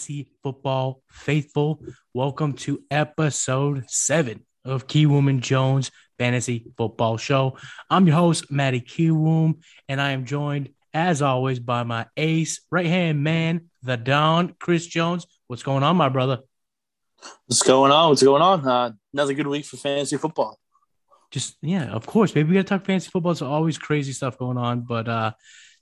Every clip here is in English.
fantasy football faithful. Welcome to episode seven of Kiwoom Jones Fantasy Football Show. I'm your host, Matty Kiwoom, and I am joined, as always, by my ace, right hand man, the Don, Chris Jones. What's going on, my brother? What's going on? What's going on? Uh, another good week for fantasy football. Just yeah, of course, maybe we gotta talk fantasy football. It's always crazy stuff going on, but uh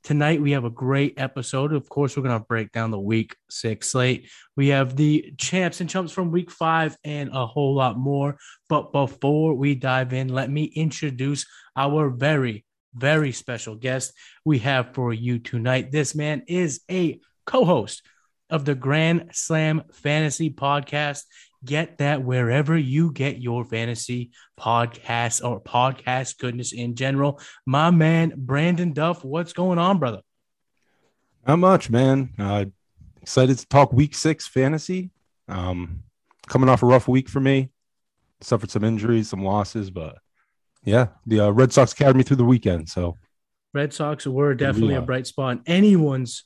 Tonight we have a great episode. Of course, we're going to break down the week six slate. We have the champs and chumps from week five and a whole lot more. But before we dive in, let me introduce our very, very special guest we have for you tonight. This man is a co host of the Grand Slam Fantasy Podcast. Get that wherever you get your fantasy podcast or podcast goodness in general. My man, Brandon Duff, what's going on, brother? Not much, man. Uh, excited to talk week six fantasy. Um, coming off a rough week for me. Suffered some injuries, some losses, but yeah, the uh, Red Sox carried me through the weekend. So, Red Sox were definitely a bright spot in anyone's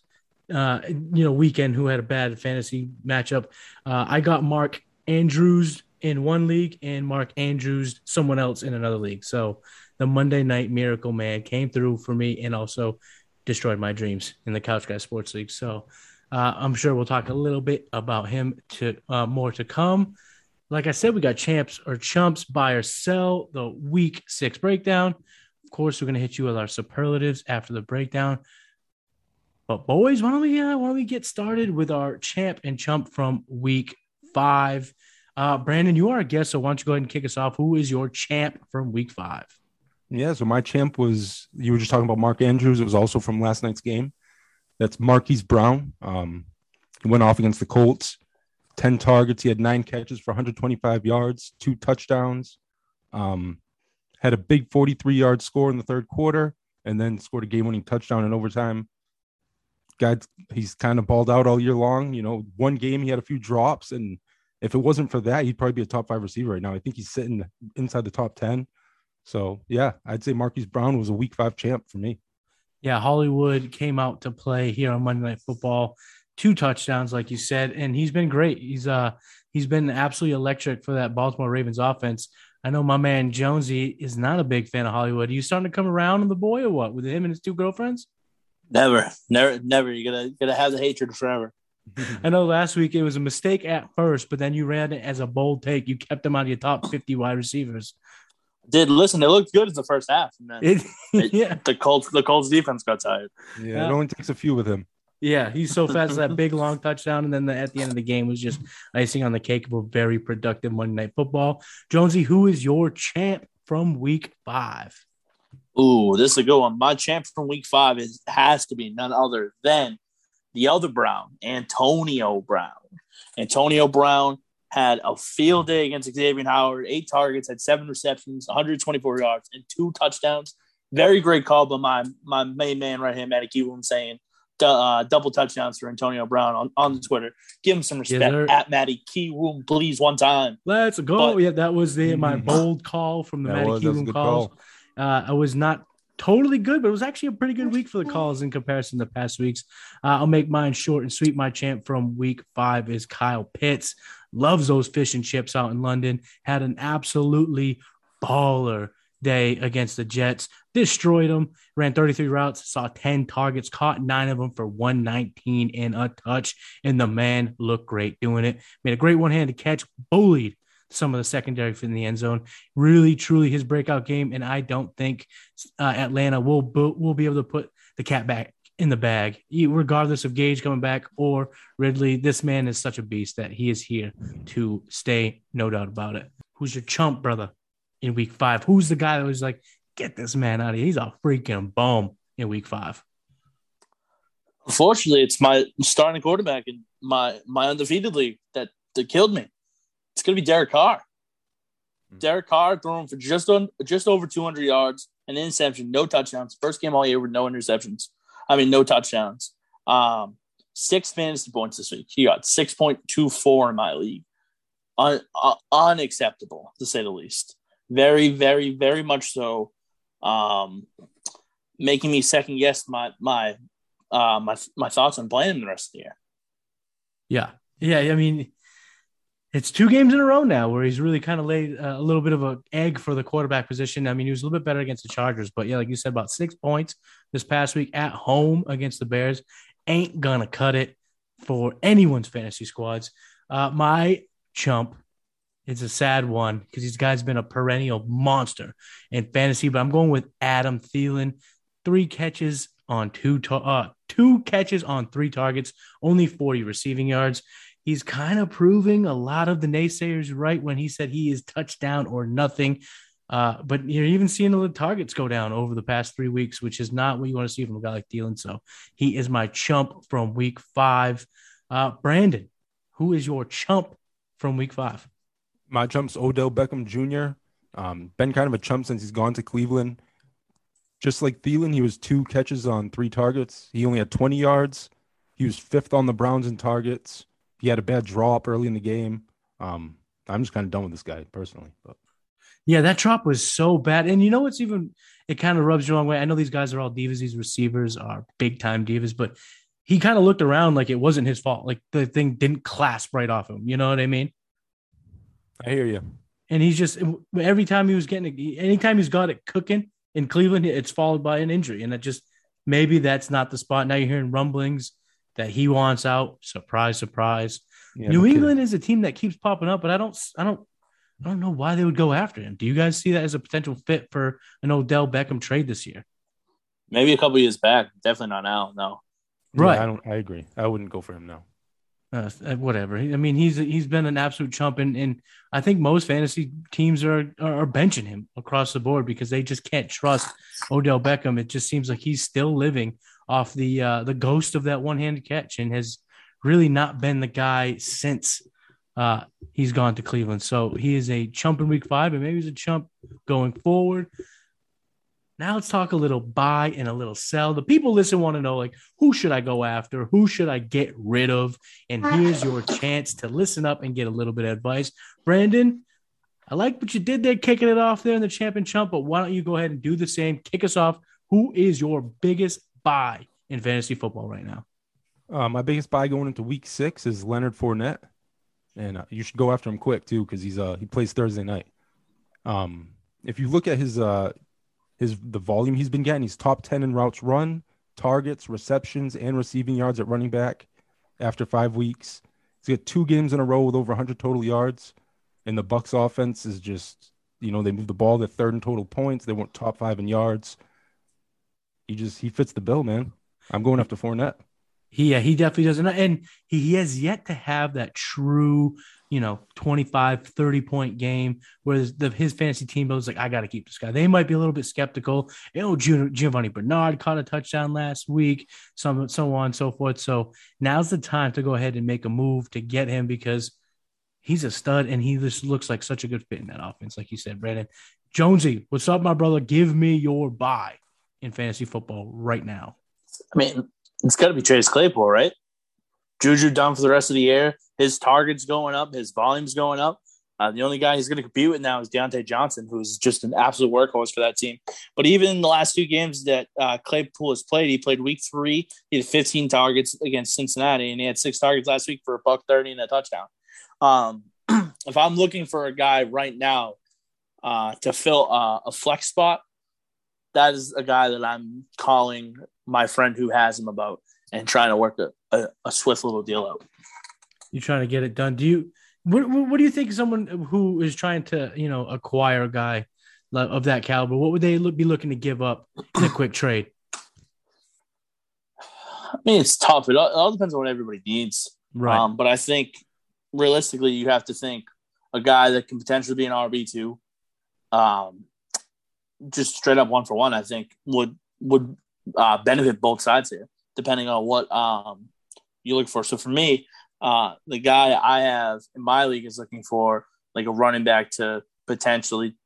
uh, you know weekend who had a bad fantasy matchup. Uh, I got Mark Andrews in one league and Mark Andrews someone else in another league. So the Monday Night Miracle Man came through for me and also destroyed my dreams in the Couch Guy Sports League. So uh, I'm sure we'll talk a little bit about him to uh, more to come. Like I said, we got champs or chumps, buy or sell the week six breakdown. Of course, we're going to hit you with our superlatives after the breakdown. But boys, why don't we uh, why don't we get started with our champ and chump from week five. Uh, Brandon, you are a guest, so why don't you go ahead and kick us off? Who is your champ from week five? Yeah, so my champ was you were just talking about Mark Andrews. It was also from last night's game. That's Marquise Brown. Um, he went off against the Colts, 10 targets. He had nine catches for 125 yards, two touchdowns. Um, had a big 43 yard score in the third quarter, and then scored a game winning touchdown in overtime guy he's kind of balled out all year long. You know, one game he had a few drops, and if it wasn't for that, he'd probably be a top five receiver right now. I think he's sitting inside the top ten. So yeah, I'd say Marquise Brown was a week five champ for me. Yeah, Hollywood came out to play here on Monday Night Football, two touchdowns, like you said, and he's been great. He's uh he's been absolutely electric for that Baltimore Ravens offense. I know my man Jonesy is not a big fan of Hollywood. Are you starting to come around on the boy or what with him and his two girlfriends? Never, never, never. You're gonna gonna have the hatred forever. I know last week it was a mistake at first, but then you ran it as a bold take. You kept them out of your top 50 wide receivers. Did listen, it looked good in the first half. And then it, it, yeah. the Colts the Colts defense got tired. Yeah, yeah, it only takes a few with him. Yeah, he's so fast. that big long touchdown, and then the, at the end of the game was just icing on the cake of a very productive Monday Night Football. Jonesy, who is your champ from Week Five? Ooh, this is a good one. My champ from week five is has to be none other than the other Brown, Antonio Brown. Antonio Brown had a field day against Xavien Howard, eight targets, had seven receptions, 124 yards, and two touchdowns. Very great call by my my main man right here, Matty Keelan, saying uh, double touchdowns for Antonio Brown on, on the Twitter. Give him some respect yes, at Matty Keywoom, please, one time. Let's go. But, yeah, that was the my bold call from the Matty Keywoom calls. Call. Uh, I was not totally good, but it was actually a pretty good week for the calls in comparison to past weeks. Uh, I'll make mine short and sweet. My champ from week five is Kyle Pitts. Loves those fish and chips out in London. Had an absolutely baller day against the Jets. Destroyed them. Ran 33 routes. Saw 10 targets. Caught nine of them for 119 and a touch. And the man looked great doing it. Made a great one handed catch. Bullied some of the secondary in the end zone. Really, truly his breakout game. And I don't think uh, Atlanta will, will be able to put the cat back in the bag, regardless of Gage coming back or Ridley. This man is such a beast that he is here to stay, no doubt about it. Who's your chump, brother, in week five? Who's the guy that was like, get this man out of here? He's a freaking bomb in week five. Unfortunately, it's my starting quarterback in my my undefeated league that, that killed me it's going to be Derek Carr. Mm-hmm. Derek Carr throwing for just on just over 200 yards, an interception, no touchdowns. First game all year with no interceptions. I mean, no touchdowns. Um, six fantasy points this week. He got 6.24 in my league. Un, uh, unacceptable to say the least. Very, very, very much so. Um, making me second guess my my uh, my my thoughts on playing him the rest of the year. Yeah, yeah. I mean, it's two games in a row now where he's really kind of laid a little bit of an egg for the quarterback position. I mean, he was a little bit better against the Chargers, but yeah, like you said, about six points this past week at home against the Bears ain't gonna cut it for anyone's fantasy squads. Uh, my chump it's a sad one because this guy's been a perennial monster in fantasy. But I'm going with Adam Thielen. Three catches on two ta- uh, two catches on three targets, only 40 receiving yards. He's kind of proving a lot of the naysayers right when he said he is touchdown or nothing. Uh, but you're even seeing the targets go down over the past three weeks, which is not what you want to see from a guy like Thielen. So he is my chump from week five. Uh, Brandon, who is your chump from week five? my chump's Odell Beckham Jr. Um, been kind of a chump since he's gone to Cleveland. Just like Thielen, he was two catches on three targets. He only had 20 yards. He was fifth on the Browns in targets. He had a bad draw up early in the game. Um, I'm just kind of done with this guy personally. But yeah, that drop was so bad. And you know what's even it kind of rubs you the wrong way. I know these guys are all divas, these receivers are big time divas, but he kind of looked around like it wasn't his fault. Like the thing didn't clasp right off him. You know what I mean? I hear you. And he's just every time he was getting anytime he's got it cooking in Cleveland, it's followed by an injury, and it just maybe that's not the spot. Now you're hearing rumblings that he wants out. Surprise, surprise. Yeah, New England is a team that keeps popping up, but I don't, I don't, I don't know why they would go after him. Do you guys see that as a potential fit for an Odell Beckham trade this year? Maybe a couple years back, definitely not now. No, right? Yeah, I don't. I agree. I wouldn't go for him now uh, whatever. I mean, he's he's been an absolute chump, and, and I think most fantasy teams are, are benching him across the board because they just can't trust Odell Beckham. It just seems like he's still living off the uh, the ghost of that one handed catch, and has really not been the guy since uh, he's gone to Cleveland. So he is a chump in Week Five, and maybe he's a chump going forward. Now let's talk a little buy and a little sell. The people listen want to know like who should I go after? Who should I get rid of? And here's your chance to listen up and get a little bit of advice. Brandon, I like what you did there, kicking it off there in the champion chump, but why don't you go ahead and do the same? Kick us off. Who is your biggest buy in fantasy football right now? Uh, my biggest buy going into week six is Leonard Fournette, and uh, you should go after him quick too because he's uh he plays Thursday night. Um, if you look at his uh his the volume he's been getting. He's top 10 in routes run, targets, receptions, and receiving yards at running back after five weeks. He's got two games in a row with over 100 total yards. And the Bucs offense is just, you know, they move the ball. They're third in total points. They weren't top five in yards. He just he fits the bill, man. I'm going after Fournette. He, yeah, he definitely doesn't. And he, he has yet to have that true you know 25 30 point game whereas the, his fantasy team was like i got to keep this guy they might be a little bit skeptical you know Giovani bernard caught a touchdown last week so, so on and so forth so now's the time to go ahead and make a move to get him because he's a stud and he just looks like such a good fit in that offense like you said brandon jonesy what's up my brother give me your buy in fantasy football right now i mean it's got to be Chase Claypool, right? Juju done for the rest of the year. His targets going up, his volumes going up. Uh, the only guy he's going to compete with now is Diontae Johnson, who's just an absolute workhorse for that team. But even in the last two games that uh, Claypool has played, he played week three. He had 15 targets against Cincinnati, and he had six targets last week for a buck 30 and a touchdown. Um, if I'm looking for a guy right now uh, to fill uh, a flex spot, that is a guy that I'm calling my friend who has him about and trying to work a, a, a swift little deal out. You're trying to get it done. Do you? What, what do you think? Someone who is trying to, you know, acquire a guy of that caliber, what would they look, be looking to give up in a quick trade? I mean, it's tough. It all, it all depends on what everybody needs. Right. Um, but I think realistically, you have to think a guy that can potentially be an RB two, um, just straight up one for one. I think would would uh, benefit both sides here depending on what um, you look for. So for me, uh, the guy I have in my league is looking for like a running back to potentially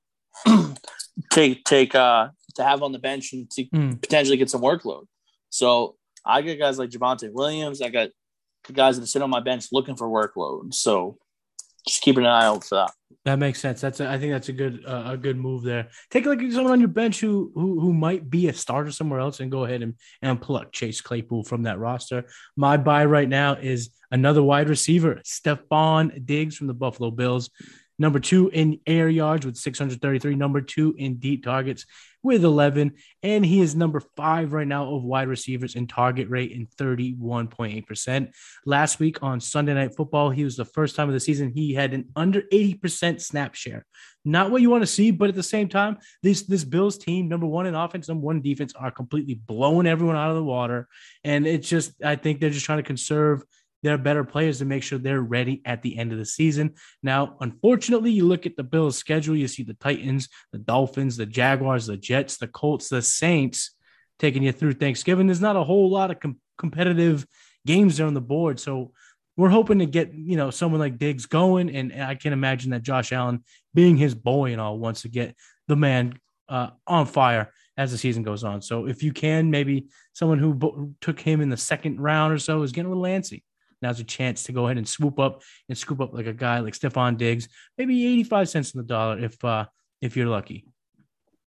take take uh, to have on the bench and to mm. potentially get some workload. So I get guys like Javonte Williams. I got guys that sit on my bench looking for workload. So just keeping an eye out for that. That makes sense. That's a, I think that's a good uh, a good move there. Take a look at someone on your bench who who who might be a starter somewhere else, and go ahead and and pluck Chase Claypool from that roster. My buy right now is another wide receiver, Stefon Diggs from the Buffalo Bills number two in air yards with 633, number two in deep targets with 11. And he is number five right now of wide receivers in target rate in 31.8%. Last week on Sunday Night Football, he was the first time of the season he had an under 80% snap share. Not what you want to see, but at the same time, this this Bills team, number one in offense, number one defense, are completely blowing everyone out of the water. And it's just, I think they're just trying to conserve they're better players to make sure they're ready at the end of the season. Now, unfortunately, you look at the Bills' schedule, you see the Titans, the Dolphins, the Jaguars, the Jets, the Colts, the Saints taking you through Thanksgiving. There's not a whole lot of com- competitive games there on the board. So we're hoping to get, you know, someone like Diggs going. And, and I can imagine that Josh Allen, being his boy and all, wants to get the man uh, on fire as the season goes on. So if you can, maybe someone who bo- took him in the second round or so is getting a little antsy. Now's a chance to go ahead and swoop up and scoop up like a guy like Stefon Diggs, maybe 85 cents on the dollar if uh if you're lucky.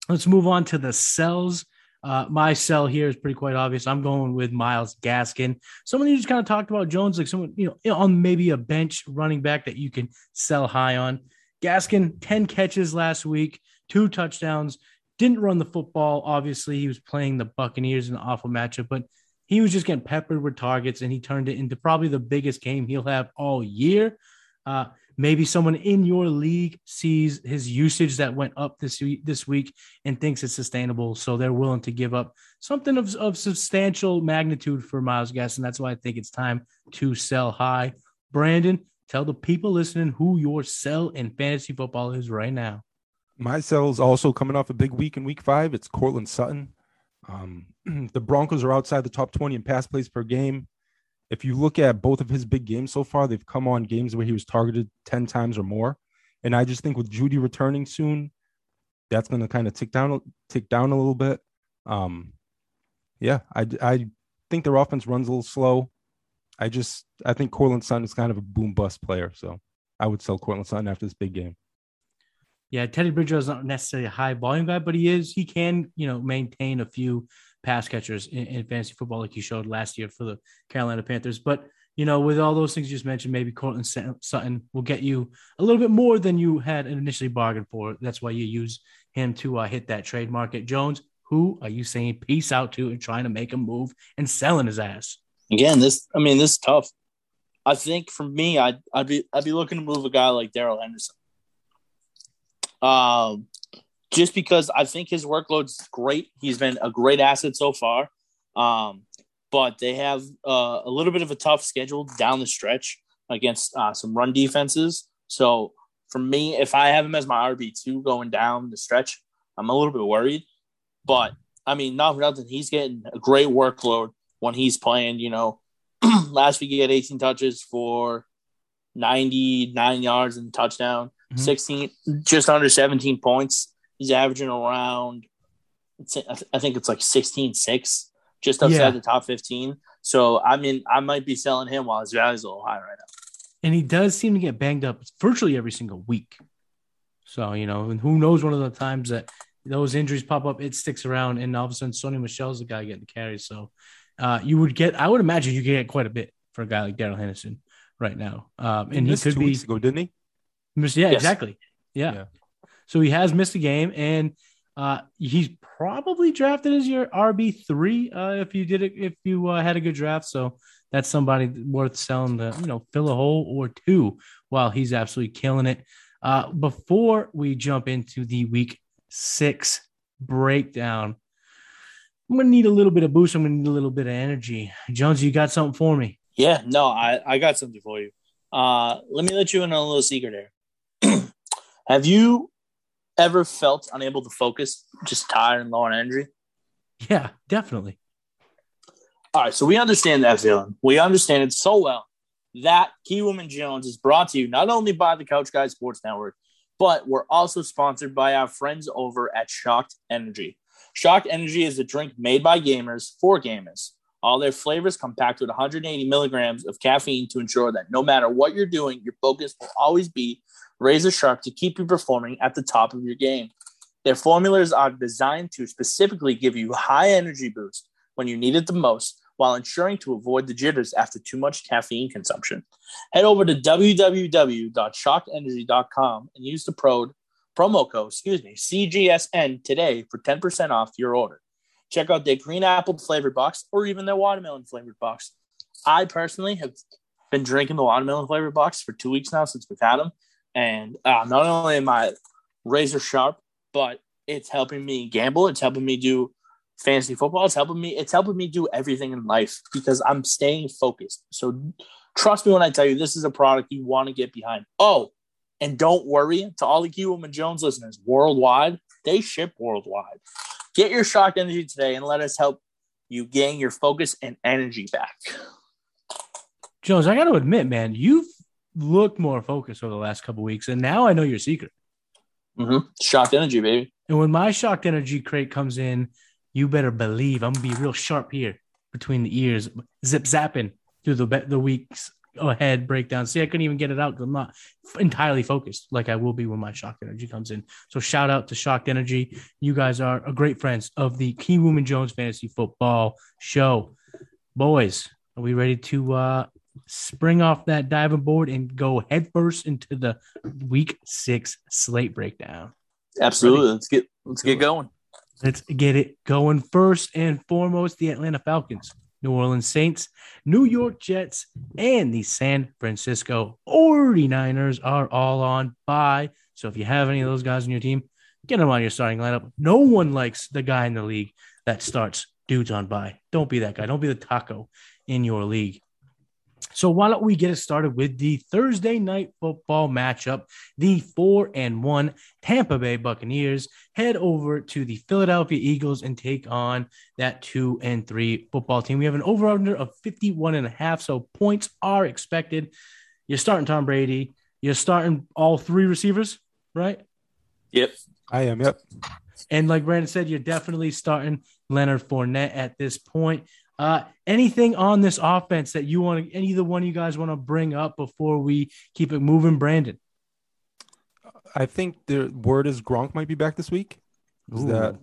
Let's move on to the sells. Uh, my sell here is pretty quite obvious. I'm going with Myles Gaskin. Someone you just kind of talked about Jones, like someone, you know, on maybe a bench running back that you can sell high on. Gaskin, 10 catches last week, two touchdowns, didn't run the football. Obviously, he was playing the Buccaneers in an awful matchup, but he was just getting peppered with targets and he turned it into probably the biggest game he'll have all year. Uh, maybe someone in your league sees his usage that went up this week, this week and thinks it's sustainable. So they're willing to give up something of, of substantial magnitude for Myles Gaskin. That's why I think it's time to sell high. Brandon, tell the people listening who your sell in fantasy football is right now. My sell is also coming off a big week in week five. It's Courtland Sutton. Um, the Broncos are outside the top 20 in pass plays per game. If you look at both of his big games so far, they've come on games where he was targeted 10 times or more. And I just think with Jeudy returning soon, that's going to kind of tick down, tick down a little bit. Um, yeah, I, I think their offense runs a little slow. I just, I think Courtland Sutton is kind of a boom bust player. So I would sell Courtland Sutton after this big game. Yeah, Teddy Bridgewater is not necessarily a high volume guy, but he is. He can, you know, maintain a few pass catchers in, in, fantasy football, like he showed last year for the Carolina Panthers. But you know, with all those things you just mentioned, maybe Courtland Sutton will get you a little bit more than you had initially bargained for. That's why you use him to uh, hit that trade market. Jones, who are you saying peace out to and trying to make a move and selling his ass? Again, this I mean, this is tough. I think for me, I'd I'd be I'd be looking to move a guy like Darrell Henderson. Um, just because I think his workload's great. He's been a great asset so far. Um, but they have uh, a little bit of a tough schedule down the stretch against uh, some run defenses. So for me, if I have him as my RB two going down the stretch, I'm a little bit worried. But I mean, not for nothing, he's getting a great workload when he's playing. You know, last week he had 18 touches for 99 yards and touchdown mm-hmm. 16, just under 17 points. He's averaging around, I think it's like 16, 6, just outside yeah. the top 15. So, I mean, I might be selling him while his value is a little high right now. And he does seem to get banged up virtually every single week. So, you know, and who knows one of the times that those injuries pop up, it sticks around, and all of a sudden, Sony Michel's the guy getting the carries. So, uh, you would get, I would imagine you could get quite a bit for a guy like Darrell Henderson right now. Um, and he, he could be. Ago, didn't he? Yeah, yes. exactly. Yeah. yeah. So he has missed a game, and uh, he's probably drafted as your RB three uh, if you did it if you uh, had a good draft. So that's somebody worth selling to you know fill a hole or two while he's absolutely killing it. Uh, before we jump into the week six breakdown, I'm gonna need a little bit of boost. I'm gonna need a little bit of energy. Jones, you got something for me? Yeah, no, I, I got something for you. Uh, let me let you in on a little secret here. Have you ever felt unable to focus, just tired and low on energy? Yeah, definitely. All right, so we understand that feeling. We understand it so well. That Key Woman Jones is brought to you not only by the Couch Guy Sports Network, but we're also sponsored by our friends over at Shocked Energy. Shocked Energy is a drink made by gamers for gamers. All their flavors come packed with 180 milligrams of caffeine to ensure that no matter what you're doing, your focus will always be razor sharp to keep you performing at the top of your game. Their formulas are designed to specifically give you high energy boost when you need it the most while ensuring to avoid the jitters after too much caffeine consumption. Head over to www.shockenergy.com and use the pro, promo code, excuse me, CGSN today for 10% off your order. Check out their green apple flavored box or even their watermelon flavored box. I personally have been drinking the watermelon flavored box for two weeks now since we've had them. And uh, not only am I razor sharp, but it's helping me gamble. It's helping me do fantasy football. It's helping me. It's helping me do everything in life because I'm staying focused. So trust me when I tell you this is a product you want to get behind. Oh, and don't worry to all the Kiwoom and Jones listeners worldwide, they ship worldwide. Get your shock energy today and let us help you gain your focus and energy back. Jones, I got to admit, man, you've looked more focused over the last couple weeks, and now I know your secret. Mm-hmm. Shocked energy, baby. And when my shocked energy crate comes in, you better believe I'm gonna be real sharp here between the ears, zip zapping through the the weeks ahead breakdown. See, I couldn't even get it out because I'm not entirely focused like I will be when my shocked energy comes in. So shout out to shocked energy. You guys are a great friends of the Kiwoom and Jones Fantasy Football Show. Boys, are we ready to uh spring off that diving board and go headfirst into the week six slate breakdown. Absolutely. Ready? Let's get let's get going. Let's get it going. First and foremost, the Atlanta Falcons, New Orleans Saints, New York Jets, and the San Francisco 49ers are all on bye. So if you have any of those guys on your team, get them on your starting lineup. No one likes the guy in the league that starts dudes on bye. Don't be that guy. Don't be the taco in your league. So why don't we get it started with the Thursday night football matchup? The four and one Tampa Bay Buccaneers head over to the Philadelphia Eagles and take on that two and three football team. We have an over under of 51 and a half. So points are expected. You're starting Tom Brady. You're starting all three receivers, right? Yep. I am. Yep. And like Brandon said, you're definitely starting Leonard Fournette at this point. Uh, anything on this offense that you want to, any of the one you guys want to bring up before we keep it moving, Brandon? I think the word is Gronk might be back this week. Is Ooh. that?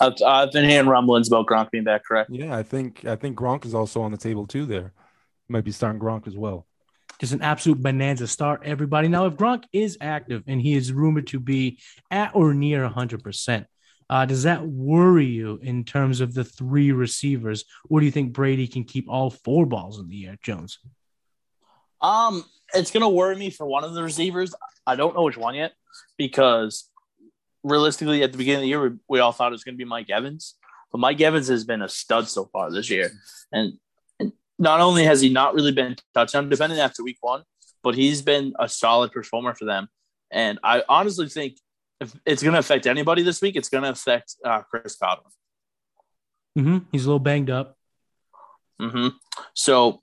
I've, I've been hearing rumblings about Gronk being back. Correct? Yeah, I think I think Gronk is also on the table too. There, might be starting Gronk as well. Just an absolute bonanza start, everybody. Now, if Gronk is active and he is rumored to be at or near 100%, uh, does that worry you in terms of the three receivers, or do you think Brady can keep all four balls in the air, Jones? Um, it's gonna worry me for one of the receivers. I don't know which one yet because realistically, at the beginning of the year, we, we all thought it was gonna be Mike Evans, but Mike Evans has been a stud so far this year, and, and not only has he not really been touchdown dependent after week one, but he's been a solid performer for them. And I honestly think if it's going to affect anybody this week, it's going to affect uh, Chris Godwin. Mm-hmm. He's a little banged up. Mm-hmm. So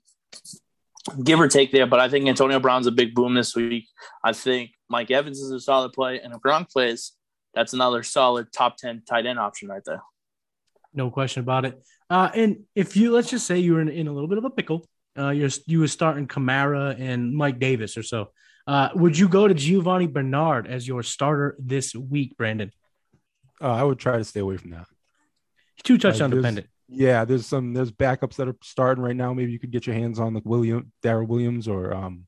give or take there, but I think Antonio Brown's a big boom this week. I think Mike Evans is a solid play, and if Gronk plays, that's another solid top ten tight end option right there. No question about it. Uh, and if you let's just say you were in, in a little bit of a pickle, uh, you're you were starting Kamara and Mike Davis or so. Uh, would you go to Giovani Bernard as your starter this week, Brandon? Uh, I would try to stay away from that. Two touchdown uh, dependent. Yeah, there's some there's backups that are starting right now. Maybe you could get your hands on like William Darrel Williams or um,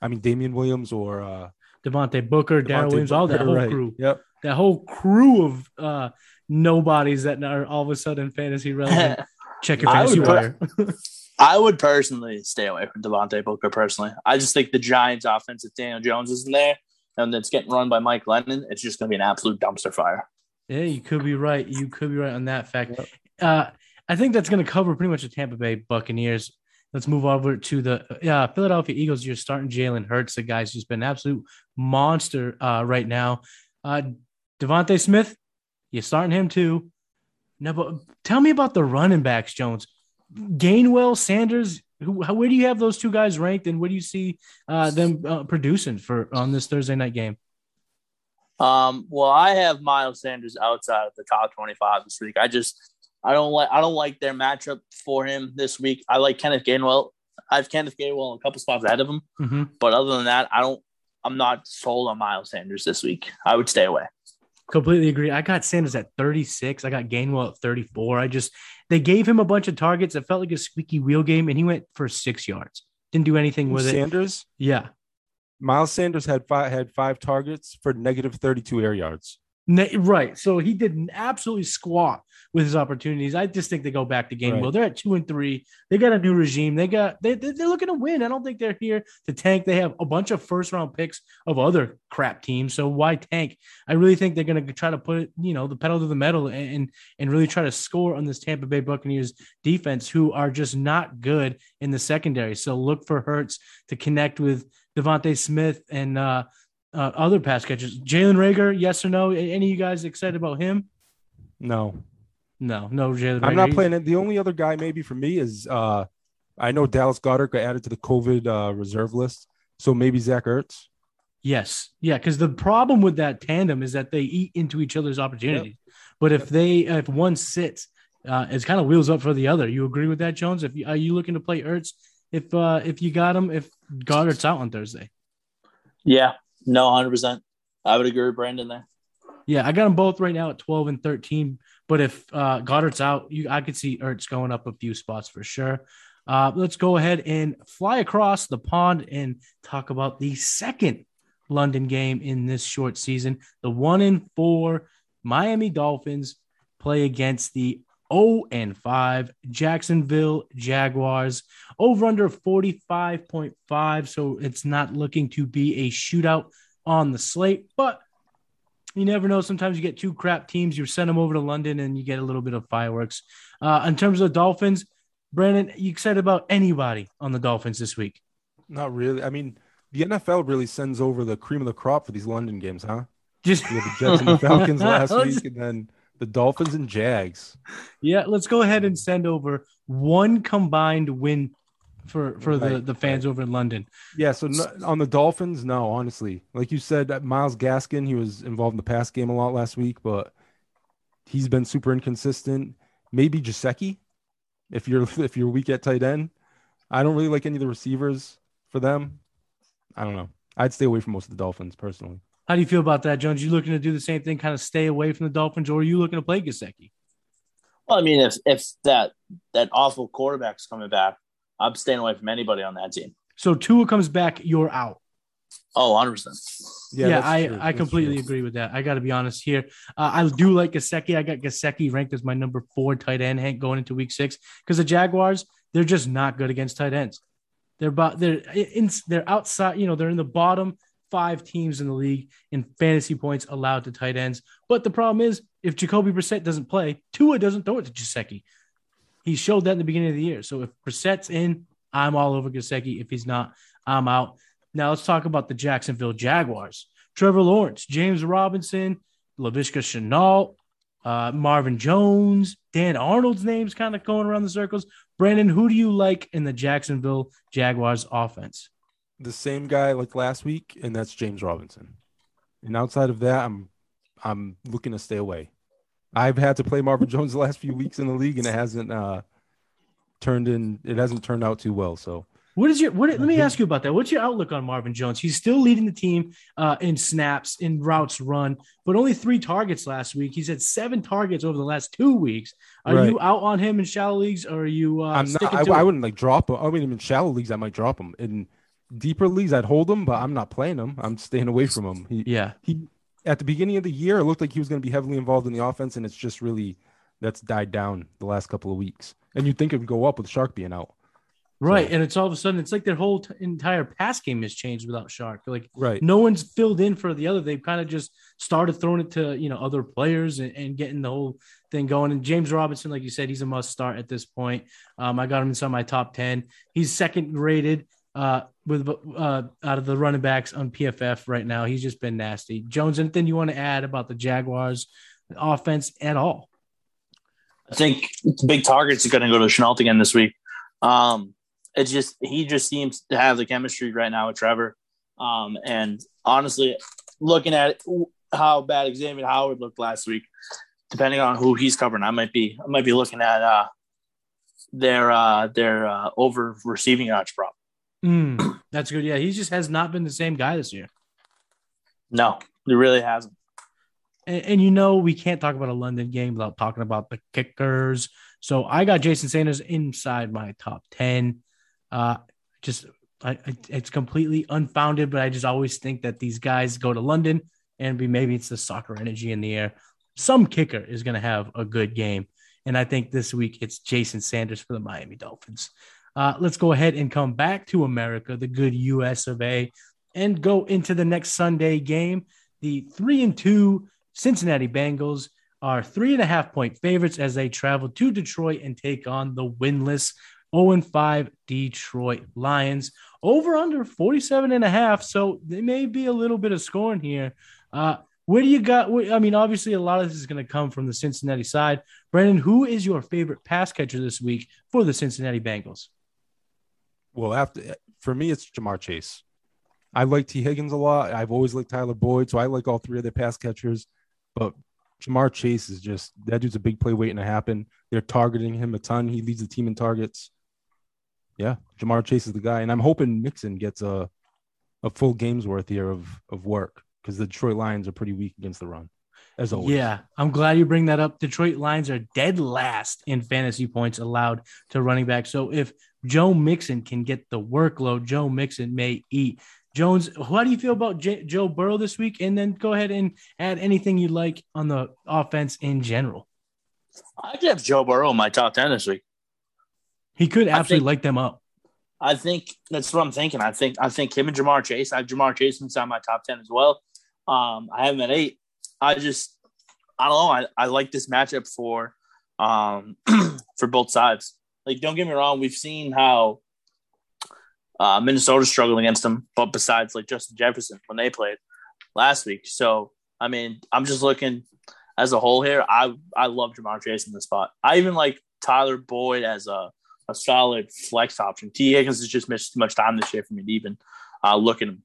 I mean Damien Williams or uh, Devontae Booker, Darrel Williams, all that whole right. crew. Yep, that whole crew of uh nobodies that are all of a sudden fantasy relevant. Check your fantasy wire. I would personally stay away from Devontae Booker. Personally, I just think the Giants' offense, if Daniel Jones isn't there, and it's getting run by Mike Glennon, it's just going to be an absolute dumpster fire. Yeah, you could be right. You could be right on that fact. Yep. Uh, I think that's going to cover pretty much the Tampa Bay Buccaneers. Let's move over to the uh, Philadelphia Eagles. You're starting Jalen Hurts, the guy's just been an absolute monster uh, right now. Uh, DeVonta Smith, you're starting him too. Now, but tell me about the running backs, Jones. Gainwell, Sanders, who, how, where do you have those two guys ranked, and where do you see uh, them uh, producing for on this Thursday night game? Um, well, I have Miles Sanders outside of the top twenty-five this week. I just I don't like I don't like their matchup for him this week. I like Kenneth Gainwell. I have Kenneth Gainwell a couple spots ahead of him, mm-hmm. but other than that, I don't I'm not sold on Miles Sanders this week. I would stay away. Completely agree. I got Sanders at 36. I got Gainwell at 34. I just they gave him a bunch of targets. It felt like a squeaky wheel game, and he went for six yards. Didn't do anything with Sanders? it. Sanders? Yeah. Miles Sanders had five had five targets for negative 32 air yards. Right. So he did absolutely squat with his opportunities. I just think they go back to Gainwell. Right. They're at two and three. They got a new regime. They got they they're looking to win. I don't think they're here to tank. They have a bunch of first round picks of other crap teams. So why tank? I really think they're going to try to put you know the pedal to the metal and and really try to score on this Tampa Bay Buccaneers defense, who are just not good in the secondary. So look for Hurts to connect with DeVonta Smith and uh, uh, other pass catchers. Jalen Reagor, yes or no? Any of you guys excited about him? No. No, no, Jalen. I'm not playing it. The only other guy maybe for me is uh I know Dallas Goedert got added to the COVID uh, reserve list, so maybe Zach Ertz. Yes, yeah, because the problem with that tandem is that they eat into each other's opportunities. Yep. But if they if one sits, uh, it's kind of wheels up for the other. You agree with that, Jones? If you, are you looking to play Ertz if uh if you got him if Goedert's out on Thursday? Yeah, no, hundred percent. I would agree with Brandon there. Yeah, I got them both right now at twelve and thirteen. But if uh, Goedert's out, you, I could see Ertz going up a few spots for sure. Uh, let's go ahead and fly across the pond and talk about the second London game in this short season. The one in four Miami Dolphins play against the 0 and 5 Jacksonville Jaguars over under 45.5. So it's not looking to be a shootout on the slate, but you never know. Sometimes you get two crap teams. You send them over to London and you get a little bit of fireworks. Uh, in terms of the Dolphins, Brandon, you excited about anybody on the Dolphins this week? Not really. I mean, the NFL really sends over the cream of the crop for these London games, huh? Just the Jets and the Falcons last week, and then the Dolphins and Jags. Yeah, let's go ahead and send over one combined win for for right. the the fans right. over in London. Yeah, so no, on the Dolphins, no, honestly, like you said, uh, Myles Gaskin, he was involved in the pass game a lot last week, but he's been super inconsistent. Maybe Gesicki, if you're if you're weak at tight end. I don't really like any of the receivers for them. I don't know. I'd stay away from most of the Dolphins personally. How do you feel about that, Jones? You looking to do the same thing, kind of stay away from the Dolphins, or are you looking to play Gesicki? Well, I mean, if if that that awful quarterback's coming back, I'm staying away from anybody on that team. So Tua comes back, you're out. Oh, 100%. Yeah, yeah I, I completely true. agree with that. I got to be honest here. Uh, I do like Gesicki. I got Gesicki ranked as my number four tight end Hank going into week six because the Jaguars, they're just not good against tight ends. They're about they're in they're outside, you know, they're in the bottom five teams in the league in fantasy points allowed to tight ends. But the problem is if Jacoby Brissett doesn't play, Tua doesn't throw it to Gesicki. He showed that in the beginning of the year. So if Brissett's in, I'm all over Gesicki. If he's not, I'm out. Now let's talk about the Jacksonville Jaguars. Trevor Lawrence, James Robinson, Laviska Shenault, uh, Marvin Jones, Dan Arnold's name's kind of going around the circles. Brandon, who do you like in the Jacksonville Jaguars offense? The same guy like last week, and that's James Robinson. And outside of that, I'm I'm looking to stay away. I've had to play Marvin Jones the last few weeks in the league, and it hasn't uh, turned in. It hasn't turned out too well. So, what is your? What? Let me ask you about that. What's your outlook on Marvin Jones? He's still leading the team uh, in snaps, in routes run, but only three targets last week. He's had seven targets over the last two weeks. Are right. you out on him in shallow leagues, or are you? Uh, I'm not. I, I, wouldn't like drop him. I mean, in shallow leagues, I might drop him. In deeper leagues, I'd hold him, but I'm not playing him. I'm staying away from him. He, yeah. He at the beginning of the year, it looked like he was going to be heavily involved in the offense, and it's just really that's died down the last couple of weeks. And you'd think it would go up with Shark being out. Right. So. And it's all of a sudden, it's like their whole t- entire pass game has changed without Shark. Like, right. no one's filled in for the other. They've kind of just started throwing it to, you know, other players and, and, getting the whole thing going. And James Robinson, like you said, he's a must start at this point. Um, I got him inside my top 10. He's second rated uh, with uh, out of the running backs on PFF right now. He's just been nasty. Jones, anything you want to add about the Jaguars offense at all? I think big targets are going to go to Shenault again this week. Um, it's just he just seems to have the chemistry right now with Trevor. Um, and honestly, looking at how bad Xavien Howard looked last week, depending on who he's covering, I might be I might be looking at uh, their uh, their uh, over receiving yards prop. Mm, that's good. Yeah, he just has not been the same guy this year. No, he really hasn't. And, and, you know, we can't talk about a London game without talking about the kickers. So I got Jason Sanders inside my top 10. Uh, just, I, I, it's completely unfounded, but I just always think that these guys go to London and be, maybe it's the soccer energy in the air. Some kicker is going to have a good game. And I think this week it's Jason Sanders for the Miami Dolphins. Uh, let's go ahead and come back to America, the good US of A, and go into the next Sunday game. The three and two Cincinnati Bengals are three and a half point favorites as they travel to Detroit and take on the winless 0 and 5 Detroit Lions. Over under 47 and a half. So there may be a little bit of scoring here. Uh, where do you got? I mean, obviously, a lot of this is going to come from the Cincinnati side. Brandon, who is your favorite pass catcher this week for the Cincinnati Bengals? Well, after for me, it's Ja'Marr Chase. I like T. Higgins a lot. I've always liked Tyler Boyd, so I like all three of their pass catchers. But Ja'Marr Chase is just that dude's a big play waiting to happen. They're targeting him a ton. He leads the team in targets. Yeah, Ja'Marr Chase is the guy, and I'm hoping Mixon gets a a full game's worth here of of work because the Detroit Lions are pretty weak against the run, as always. Yeah, I'm glad you bring that up. Detroit Lions are dead last in fantasy points allowed to running back. So if Joe Mixon can get the workload, Joe Mixon may eat. Jones, how do you feel about J- Joe Burrow this week? And then go ahead and add anything you like on the offense in general. I have Joe Burrow in my top 10 this week. He could absolutely light them up. I think that's what I'm thinking. I think I think him and Ja'Marr Chase. I have Ja'Marr Chase inside my top ten as well. Um, I have him at eight. I just I don't know. I, I like this matchup for um for both sides. Like, don't get me wrong, we've seen how uh, Minnesota struggled against them, but besides like Justin Jefferson when they played last week. So I mean, I'm just looking as a whole here. I I love Ja'Marr Chase in the spot. I even like Tyler Boyd as a a solid flex option. Tee Higgins has just missed too much time this year for me to even uh, look at him.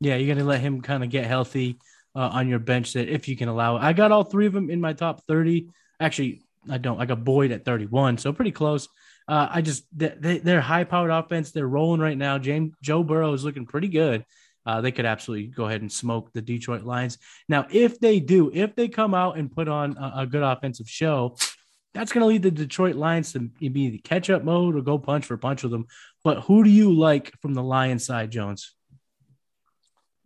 Yeah, you got to let him kind of get healthy uh, on your bench that if you can allow it. I got all three of them in my top 30. Actually, I don't. I got Boyd at 31, so pretty close. Uh, I just they, they're high powered offense. They're rolling right now. James Joe Burrow is looking pretty good. Uh, they could absolutely go ahead and smoke the Detroit Lions. Now, if they do, if they come out and put on a, a good offensive show, that's going to lead the Detroit Lions to be the catch up mode or go punch for punch with them. But who do you like from the Lions side, Jones?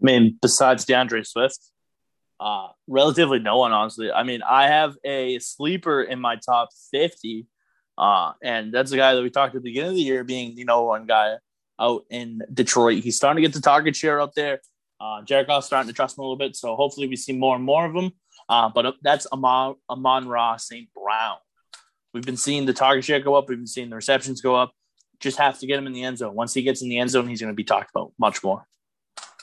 I mean, besides DeAndre Swift, uh, relatively no one, honestly. I mean, I have a sleeper in my top 50, uh, and that's the guy that we talked at the beginning of the year being, the know, one guy out in Detroit. He's starting to get the target share out there. Uh, Goff's starting to trust him a little bit, so hopefully we see more and more of him. Uh, but that's Amon, Amon-Ra St. Brown. We've been seeing the target share go up. We've been seeing the receptions go up. Just have to get him in the end zone. Once he gets in the end zone, he's going to be talked about much more.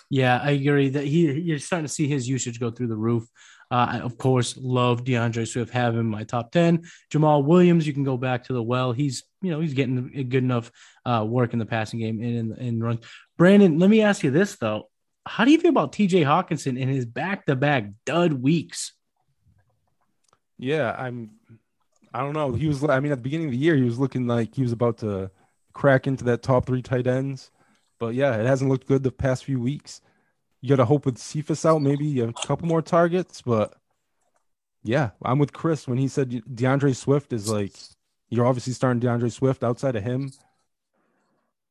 Yeah, I agree that he you're starting to see his usage go through the roof. Uh, I, of course, love DeAndre Swift, have him in my top 10. Jamaal Williams, you can go back to the well. He's, you know, he's getting good enough uh, work in the passing game and in, in run. Brandon, let me ask you this, though. How do you feel about TJ Hockenson in his back to back dud weeks? Yeah, I'm I don't know. He was. I mean, at the beginning of the year, he was looking like he was about to crack into that top three tight ends. But yeah, it hasn't looked good the past few weeks. You got to hope with Cephus out, maybe a couple more targets. But yeah, I'm with Chris when he said DeAndre Swift is like you're obviously starting DeAndre Swift outside of him.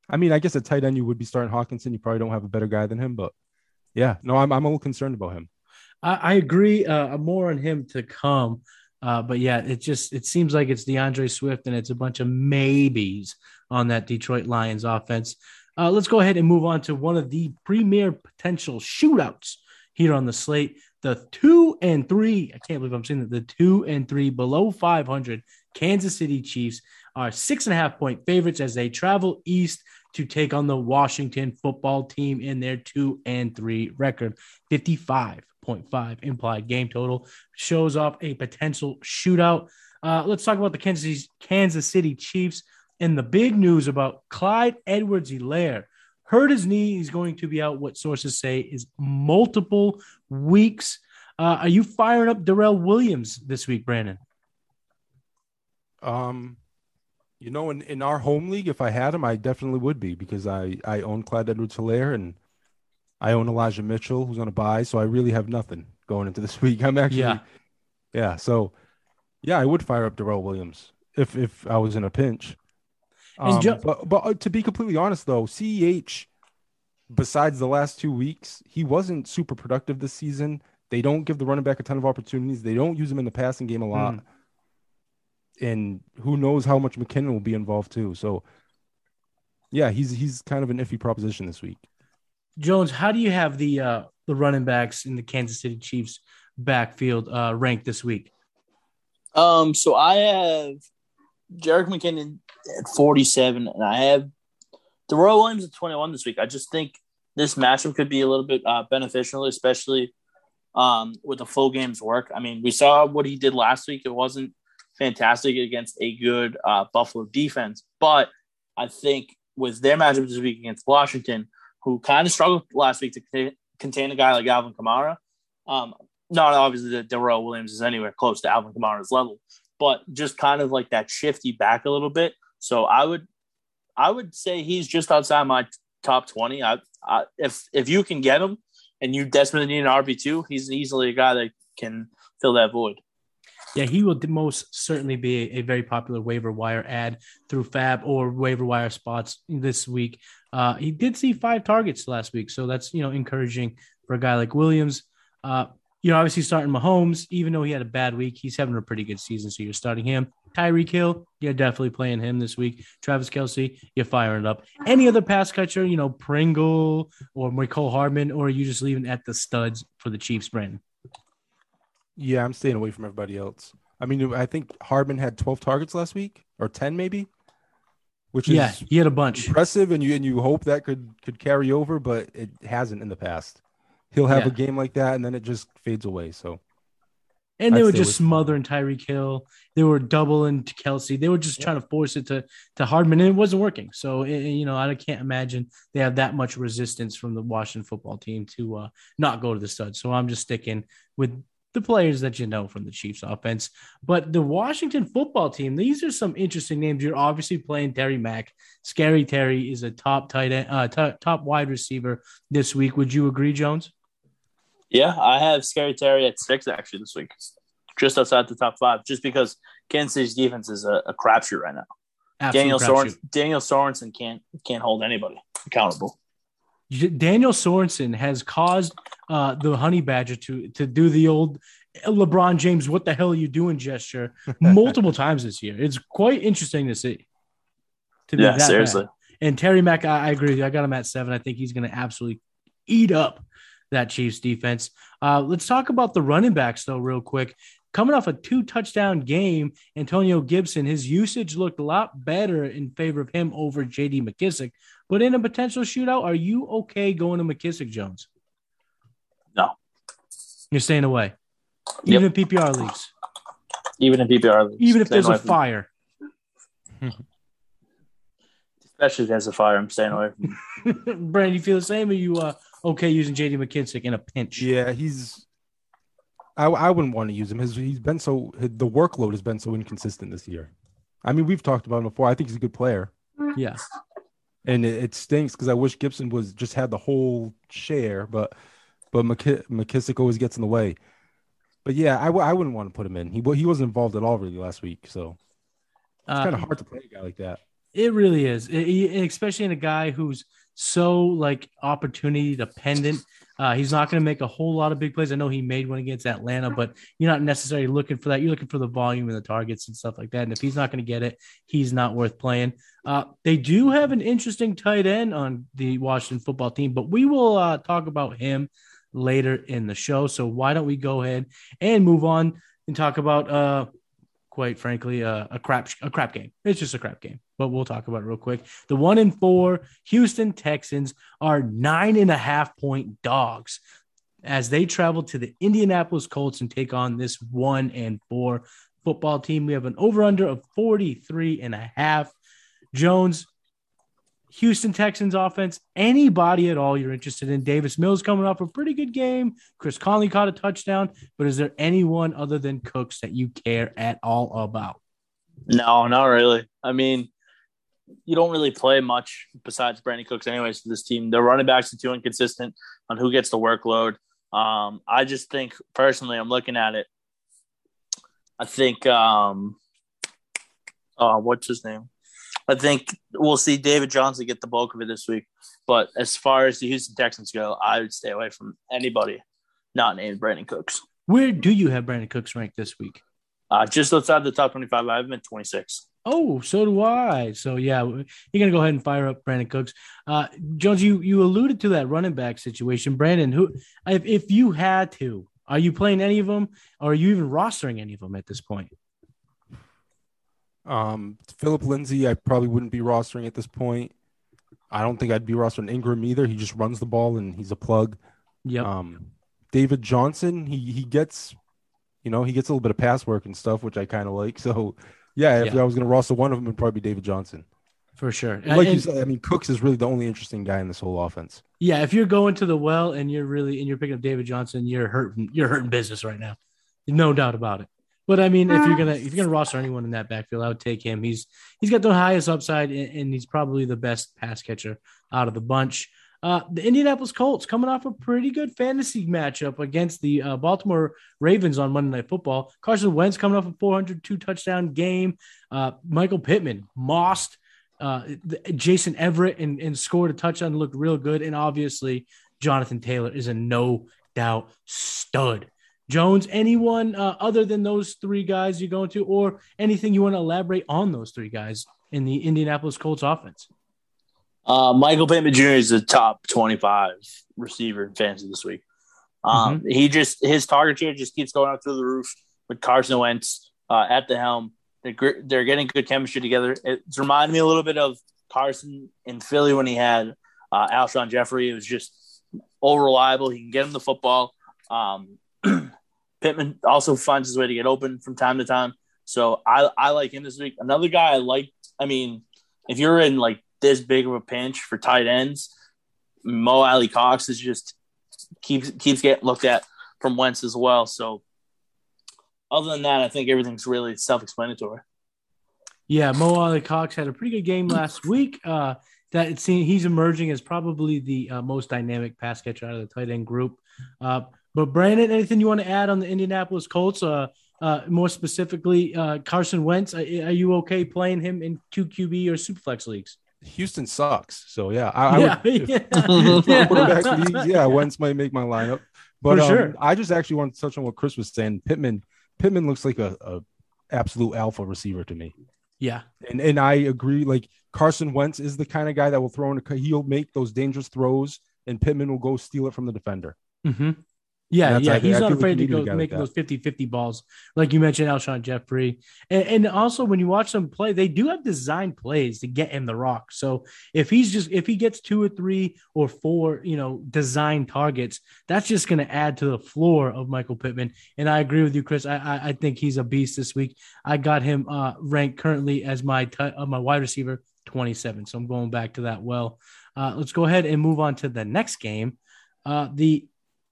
I mean, I guess at tight end you would be starting Hockenson. You probably don't have a better guy than him, but yeah, no, I'm I'm a little concerned about him. I, I agree. Uh, more on him to come. Uh, but yeah, it just it seems like it's DeAndre Swift and it's a bunch of maybes on that Detroit Lions offense. Uh, let's go ahead and move on to one of the premier potential shootouts here on the slate. The two and three, I can't believe I'm saying that the two and three below 500 Kansas City Chiefs are six and a half point favorites as they travel east to take on the Washington football team in their two and three record. 55.5 implied game total. Shows off a potential shootout. Uh, let's talk about the Kansas, Kansas City Chiefs and the big news about Clyde Edwards Helaire. Hurt his knee. He's going to be out, what sources say is multiple weeks. Uh, are you firing up Darrel Williams this week, Brandon? Um, you know, in, in our home league, if I had him, I definitely would be because I, I own Clyde Edwards Helaire and I own Elijah Mitchell, who's on a buy, so I really have nothing going into this week. I'm actually, yeah, yeah. So, yeah, I would fire up Darrel Williams if if I was in a pinch. Um, jo- but but uh, to be completely honest, though, Ceh, besides the last two weeks, he wasn't super productive this season. They don't give the running back a ton of opportunities. They don't use him in the passing game a lot. Mm. And who knows how much McKinnon will be involved too. So, yeah, he's he's kind of an iffy proposition this week. Jones, how do you have the uh, the running backs in the Kansas City Chiefs backfield uh, ranked this week? Um, so I have Jerick McKinnon at 47, and I have Darrell Williams at 21 this week. I just think this matchup could be a little bit uh, beneficial, especially um, with the full game's work. I mean, we saw what he did last week. It wasn't fantastic against a good uh, Buffalo defense, but I think with their matchup this week against Washington, who kind of struggled last week to contain a guy like Alvin Kamara, um, not obviously that Darrell Williams is anywhere close to Alvin Kamara's level, but just kind of like that shifty back a little bit. So I would, I would say he's just outside my top twenty. I, I if if you can get him and you desperately need an RB two, he's easily a guy that can fill that void. Yeah, he will most certainly be a, very popular waiver wire ad through FAAB or waiver wire spots this week. Uh, he did see five targets last week, so that's you know encouraging for a guy like Williams. Uh, you know, obviously starting Mahomes, even though he had a bad week, he's having a pretty good season. So you're starting him. Tyreek Hill, you're definitely playing him this week. Travis Kelce, you're firing it up. Any other pass catcher, you know, Pringle or Mecole Hardman, or are you just leaving at the studs for the Chiefs, Brandon? Yeah, I'm staying away from everybody else. I mean, I think Hardman had 12 targets last week or 10 maybe, which is yeah, he had a bunch. Impressive, and you and you hope that could could carry over, but it hasn't in the past he'll have yeah. a game like that and then it just fades away. So, and they I'd were just smothering Tyreek Hill. They were doubling to Kelce. They were just yeah. trying to force it to to Hardman, and it wasn't working. So, it, you know, I can't imagine they have that much resistance from the Washington football team to uh, not go to the studs. So, I'm just sticking with the players that you know from the Chiefs offense. But the Washington football team, these are some interesting names. You're obviously playing Terry Mack. Scary Terry is a top tight end, uh, t- top wide receiver this week. Would you agree, Jones? Yeah, I have Scary Terry at six actually this week, just outside the top five, just because Kansas City's defense is a, a crapshoot right now. Absolute Daniel Sorensen, Daniel Sorensen can't can't hold anybody accountable. Daniel Sorensen has caused uh, the Honey Badger to to do the old LeBron James "What the hell are you doing?" gesture multiple times this year. It's quite interesting to see. To yeah, seriously. Bad. And Terry Mack, I, I agree. I got him at seven. I think he's going to absolutely eat up that Chiefs defense. Uh, let's talk about the running backs, though, real quick. Coming off a two touchdown game, Antonio Gibson, his usage looked a lot better in favor of him over JD McKissic. But in a potential shootout, are you okay going to McKissic Jones? No. You're staying away. Even yep. in PPR leagues. Even in PPR leagues. Even if there's a fire. Especially if there's a fire, I'm staying away. Brandon, you feel the same? Or you uh, okay using JD McKissic in a pinch. Yeah, he's. I, I wouldn't want to use him. His, he's been so the workload has been so inconsistent this year. I mean, we've talked about him before. I think he's a good player. Yeah, and it, it stinks because I wish Gibson was just had the whole share, but but McK- McKissic always gets in the way. But yeah, I w- I wouldn't want to put him in. He he wasn't involved at all really last week, so it's uh, kind of hard to play a guy like that. It really is, it, especially in a guy who's so like opportunity dependent. Uh, he's not going to make a whole lot of big plays. I know he made one against Atlanta, but you're not necessarily looking for that. You're looking for the volume and the targets and stuff like that. And if he's not going to get it, he's not worth playing. Uh, they do have an interesting tight end on the Washington football team, but we will uh, talk about him later in the show. So why don't we go ahead and move on and talk about uh, quite frankly, uh, a crap a crap game. It's just a crap game, but we'll talk about it real quick. The one and four Houston Texans are nine and a half point dogs as they travel to the Indianapolis Colts and take on this one and four football team. We have an over under of 43 and a half. Jones, Houston Texans offense, anybody at all you're interested in. Davis Mills coming off a pretty good game. Chris Conley caught a touchdown, but is there anyone other than Cooks that you care at all about? No, not really. I mean, you don't really play much besides Brandin Cooks, anyways, for this team. The running backs are too inconsistent on who gets the workload. Um, I just think personally, I'm looking at it. I think, um, oh, what's his name? I think we'll see David Johnson get the bulk of it this week. But as far as the Houston Texans go, I would stay away from anybody not named Brandin Cooks. Where do you have Brandin Cooks ranked this week? Uh, just outside the top 25. I have him at 26. Oh, so do I. So yeah, you're gonna go ahead and fire up Brandin Cooks. Uh, Jones, you you alluded to that running back situation. Brandon, who if, if you had to, are you playing any of them, or are you even rostering any of them at this point? Um, Phillip Lindsay, I probably wouldn't be rostering at this point. I don't think I'd be rostering Ingram either. He just runs the ball and he's a plug. Yeah. Um, David Johnson, he he gets, you know, he gets a little bit of pass work and stuff, which I kind of like. So yeah, if yeah. I was going to roster one of them, it'd probably be David Johnson. For sure. Like and, you said, I mean, Cooks is really the only interesting guy in this whole offense. Yeah, if you're going to the well and you're really and you're picking up David Johnson, you're hurting you're hurting business right now. No doubt about it. But I mean, if you're gonna if you're gonna roster anyone in that backfield, I would take him. He's he's got the highest upside and, and he's probably the best pass catcher out of the bunch. Uh, the Indianapolis Colts coming off a pretty good fantasy matchup against the uh, Baltimore Ravens on Monday Night Football. Carson Wentz coming off a 402 touchdown game. Uh, Michael Pittman mossed uh, Jason Everett and, and scored a touchdown, looked real good. And obviously, Jonathan Taylor is a no doubt stud. Jones, anyone uh, other than those three guys you're going to, or anything you want to elaborate on those three guys in the Indianapolis Colts offense? Uh, Michael Pittman Jr. is the top 25 receiver in fantasy this week. Um, mm-hmm. He just his target share just keeps going up through the roof with Carson Wentz uh, at the helm. They're, they're getting good chemistry together. It's reminding me a little bit of Carson in Philly when he had uh, Alshon Jeffery. It was just all reliable. He can get him the football. Um, Pittman also finds his way to get open from time to time. So I, I like him this week. Another guy I like, I mean, if you're in like this big of a pinch for tight ends. Mo Alie-Cox is just keeps keeps getting looked at from Wentz as well. So other than that, I think everything's really self-explanatory. Yeah, Mo Alie-Cox had a pretty good game last week. Uh, that it seems he's emerging as probably the uh, most dynamic pass catcher out of the tight end group. Uh, but Brandon, anything you want to add on the Indianapolis Colts? Uh, uh, more specifically, uh, Carson Wentz. Are, are, you okay playing him in two QB or Superflex leagues? Houston sucks. So yeah, I, I yeah, would, if, yeah. yeah, Wentz might make my lineup. But um, sure. I just actually want to touch on what Chris was saying. Pittman, Pittman looks like a, a absolute alpha receiver to me. Yeah, and and I agree. Like Carson Wentz is the kind of guy that will throw in. A, he'll make those dangerous throws, and Pittman will go steal it from the defender. Mm-hmm. Yeah, yeah, he's not afraid to go making those 50-50 balls, like you mentioned, Alshon Jeffery, and, and, also when you watch them play, they do have designed plays to get him the rock. So if he's just if he gets two or three or four, you know, design targets, that's just going to add to the floor of Michael Pittman. And I agree with you, Chris. I I, I think he's a beast this week. I got him uh, ranked currently as my t- uh, my wide receiver twenty seven. So I'm going back to that. Well, uh, let's go ahead and move on to the next game. Uh, the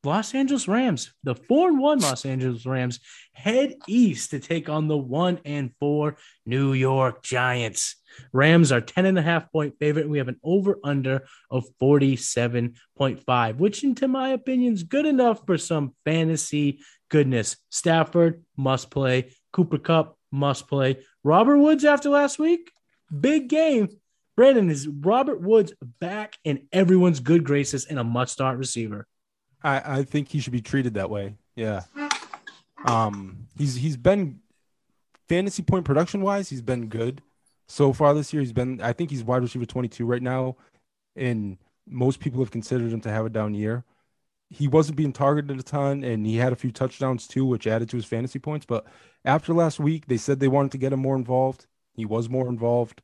Los Angeles Rams, the four and one Los Angeles Rams, head east to take on the one and four New York Giants. Rams are 10 and a half point favorite. We have an over under of 47.5, which, into my opinion, is good enough for some fantasy goodness. Stafford must play. Cooper Kupp must play. Robert Woods after last week, big game. Brandon is Robert Woods back in everyone's good graces and a must start receiver. I, I think he should be treated that way. Yeah. Um, he's he's been fantasy point production wise, he's been good so far this year. He's been I think he's wide receiver 22 right now, and most people have considered him to have a down year. He wasn't being targeted a ton, and he had a few touchdowns too, which added to his fantasy points. But after last week, they said they wanted to get him more involved. He was more involved.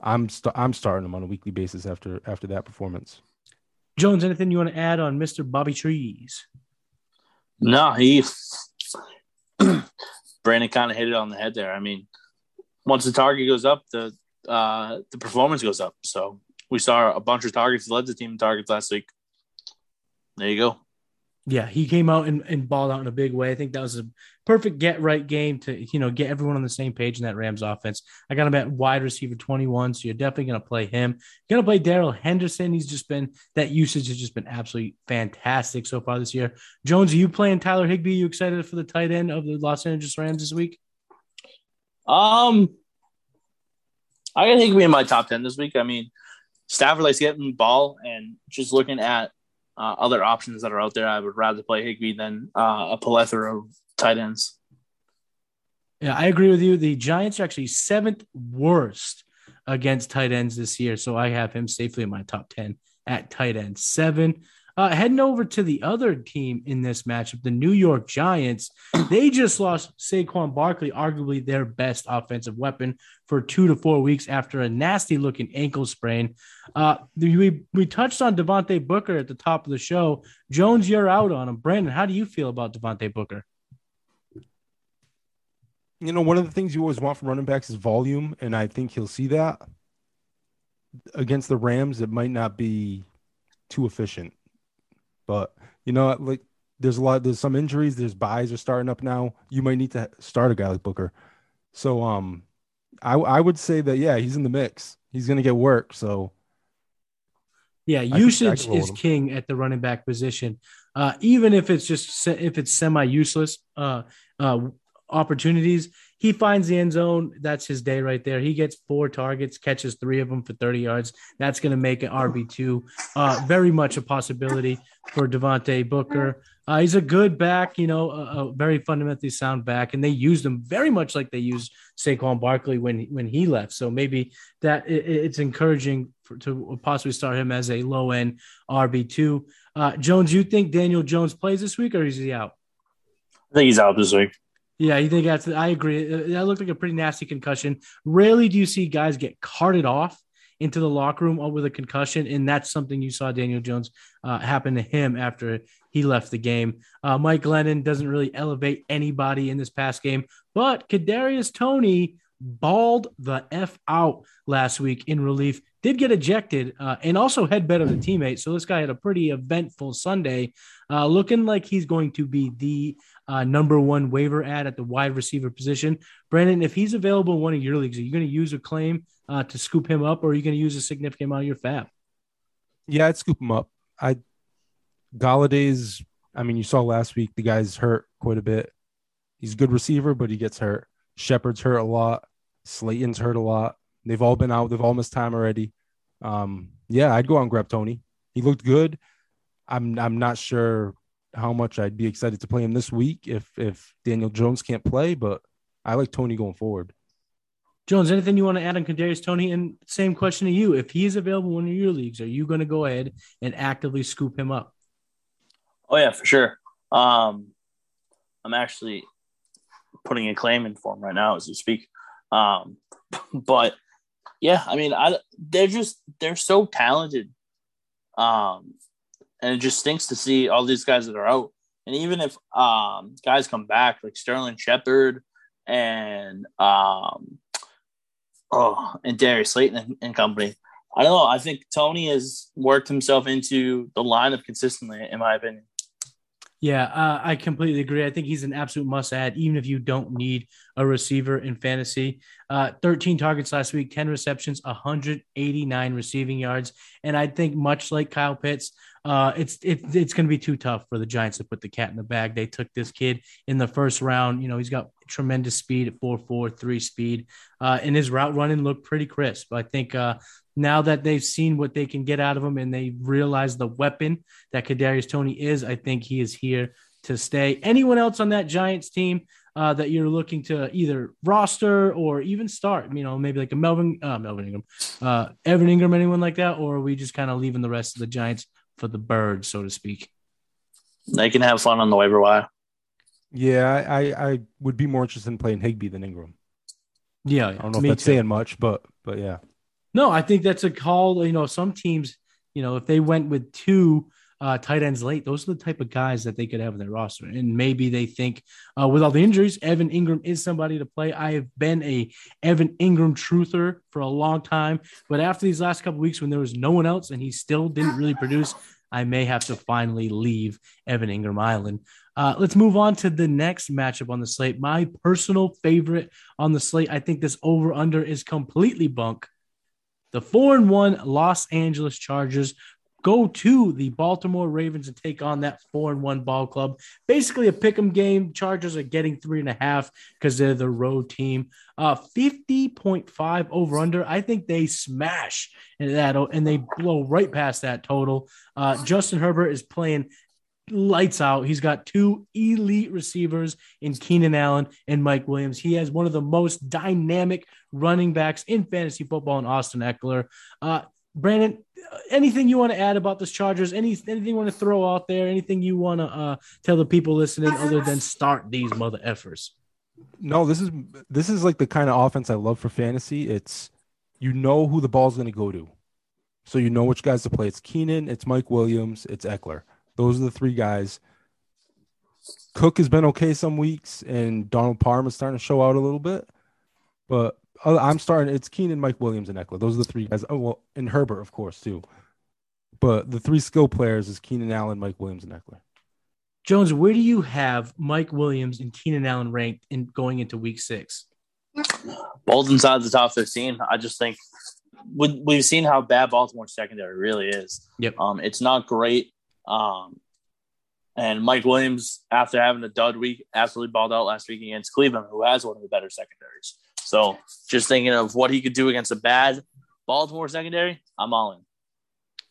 I'm st- I'm starting him on a weekly basis after after that performance. Jones, anything you want to add on Mr. Bobby Trees? No, he Brandon kind of hit it on the head there. I mean, once the target goes up, the uh, the performance goes up. So we saw a bunch of targets led the team in targets last week. There you go. Yeah, he came out and, and balled out in a big way. I think that was a perfect get right game to you know get everyone on the same page in that Rams offense. I got him at wide receiver 21, so you're definitely going to play him. You're going to play Darrell Henderson. He's just been that usage has just been absolutely fantastic so far this year. Jones, are you playing Tyler Higbee? You excited for the tight end of the Los Angeles Rams this week? Um, I got Higbee in my top 10 this week. I mean, Stafford likes getting the ball and just looking at uh, other options that are out there. I would rather play Higbee than uh, a plethora of tight ends. Yeah, I agree with you. The Giants are actually seventh worst against tight ends this year, so I have him safely in my top ten at tight end seven. Uh, heading over to the other team in this matchup, the New York Giants, they just lost Saquon Barkley, arguably their best offensive weapon, for two to four weeks after a nasty looking ankle sprain. Uh, we, we touched on Devontae Booker at the top of the show. Jones, you're out on him. Brandon, how do you feel about Devontae Booker? You know, one of the things you always want from running backs is volume, and I think he'll see that. Against the Rams, it might not be too efficient. But you know, like there's a lot, there's some injuries, there's buys are starting up now. You might need to start a guy like Booker. So um I I would say that yeah, he's in the mix. He's gonna get work. So yeah, usage is king at the running back position. Uh, even if it's just if it's semi useless uh, uh, opportunities, he finds the end zone. That's his day right there. He gets four targets, catches three of them for 30 yards. That's going to make an RB2 uh, very much a possibility for Devontae Booker. Uh, he's a good back, you know, a, a, very fundamentally sound back, and they used him very much like they used Saquon Barkley when when he left. So maybe that it, it's encouraging for, to possibly start him as a low end RB two. Uh, Jones, you think Daniel Jones plays this week, or is he out? I think he's out this week. Yeah, you think that's? I agree. Uh, that looked like a pretty nasty concussion. Rarely do you see guys get carted off into the locker room with a concussion, and that's something you saw Daniel Jones uh, happen to him after he left the game. Uh, Mike Glennon doesn't really elevate anybody in this past game, but Kadarius Toney balled the f out last week in relief. Did get ejected uh, and also had better than teammates. So this guy had a pretty eventful Sunday, uh, looking like he's going to be the uh, number one waiver ad at the wide receiver position. Brandon, if he's available in one of your leagues, are you going to use a claim uh, to scoop him up, or are you going to use a significant amount of your FAAB? Yeah, I'd scoop him up. I Golladay's. I mean, you saw last week the guy's hurt quite a bit. He's a good receiver, but he gets hurt. Shepard's hurt a lot. Slayton's hurt a lot. They've all been out. They've all missed time already. Um, yeah, I'd go out and grab Toney. He looked good. I'm I'm not sure how much I'd be excited to play him this week if if Daniel Jones can't play, but I like Toney going forward. Jones, anything you want to add on Kadarius Toney? And same question to you: If he is available in your leagues, are you going to go ahead and actively scoop him up? Oh yeah, for sure. Um, I'm actually putting a claim in for him right now as we speak. Um, but yeah, I mean, I they're just they're so talented. Um, and it just stinks to see all these guys that are out. And even if um, guys come back like Sterling Shepard and um, oh, and Darius Slayton and, and, company, I don't know. I think Toney has worked himself into the lineup consistently, in my opinion. Yeah, uh, I completely agree. I think he's an absolute must add, even if you don't need a receiver in fantasy. Uh, 13 targets last week, 10 receptions, 189 receiving yards. And I think, much like Kyle Pitts, uh, it's it, it's going to be too tough for the Giants to put the cat in the bag. They took this kid in the first round. You know, he's got tremendous speed at 4 4 3 speed. Uh, and his route running looked pretty crisp. I think uh, now that they've seen what they can get out of him and they realize the weapon that Kadarius Toney is, I think he is here to stay. Anyone else on that Giants team uh, that you're looking to either roster or even start? You know, maybe like a Melvin, uh, Melvin Ingram, uh, Evan Engram, anyone like that, or are we just kind of leaving the rest of the Giants for the birds, so to speak? They can have fun on the waiver wire. Yeah, I, I would be more interested in playing Higbee than Engram. Yeah, I don't know if that's too. saying much, but but yeah. No, I think that's a call. You know, some teams, you know, if they went with two uh, tight ends late, those are the type of guys that they could have in their roster. And maybe they think, uh, with all the injuries, Evan Engram is somebody to play. I have been a Evan Engram truther for a long time, but after these last couple weeks when there was no one else and he still didn't really produce, I may have to finally leave Evan Engram Island. Uh, let's move on to the next matchup on the slate. My personal favorite on the slate. I think this over under is completely bunk. The four and one Los Angeles Chargers go to the Baltimore Ravens and take on that four and one ball club. Basically, a pick 'em game. Chargers are getting three and a half because they're the road team. Uh, 50.5 over under. I think they smash that and they blow right past that total. Uh, Justin Herbert is playing lights out. He's got two elite receivers in Keenan Allen and Mike Williams. He has one of the most dynamic running backs in fantasy football in Austin Ekeler. Uh, Brandon, anything you want to add about this Chargers? Any anything you want to throw out there? Anything you want to uh, tell the people listening other than start these mother effers? No, this is this is like the kind of offense I love for fantasy. It's you know who the ball's going to go to, so you know which guys to play. It's Keenan, it's Mike Williams, it's Ekeler. Those are the three guys. Cook has been okay some weeks, and Donald Parham is starting to show out a little bit. But I'm starting. It's Keenan, Mike Williams, and Ekeler. Those are the three guys. Oh well, and Herbert, of course, too. But the three skill players is Keenan Allen, Mike Williams, and Ekeler. Jones, where do you have Mike Williams and Keenan Allen ranked in going into Week Six? Both inside the top fifteen. I just think we've seen how bad Baltimore's secondary really is. Yep. Um, it's not great. Um, and Mike Williams, after having a dud week, absolutely balled out last week against Cleveland, who has one of the better secondaries. So just thinking of what he could do against a bad Baltimore secondary, I'm all in.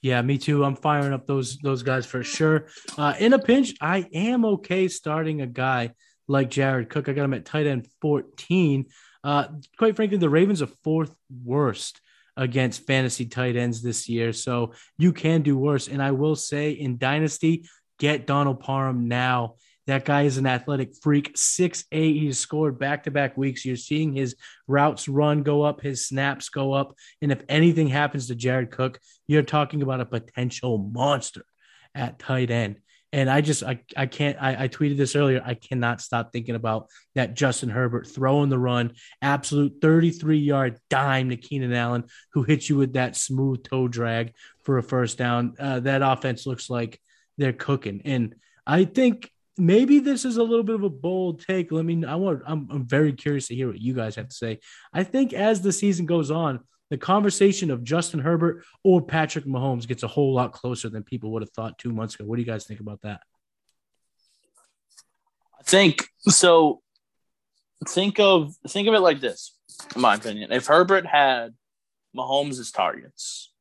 Yeah, me too. I'm firing up those those guys for sure. Uh, in a pinch, I am okay starting a guy like Jared Cook. I got him at tight end 14. Uh, quite frankly, the Ravens are fourth worst against fantasy tight ends this year, so you can do worse. And I will say, in Dynasty, get Donald Parham now that guy is an athletic freak. Six eight. He's scored back to back weeks. You're seeing his routes run go up, his snaps go up. And if anything happens to Jared Cook, you're talking about a potential monster at tight end. And I just I, I can't I, I tweeted this earlier. I cannot stop thinking about that Justin Herbert throwing the run, absolute 33 yard dime to Keenan Allen, who hits you with that smooth toe drag for a first down. Uh, that offense looks like they're cooking. And I think maybe this is a little bit of a bold take. Let me. I want. I'm, I'm very curious to hear what you guys have to say. I think as the season goes on, the conversation of Justin Herbert or Patrick Mahomes gets a whole lot closer than people would have thought two months ago. What do you guys think about that? I think so. Think of think of it like this, in my opinion. If Herbert had Mahomes' targets,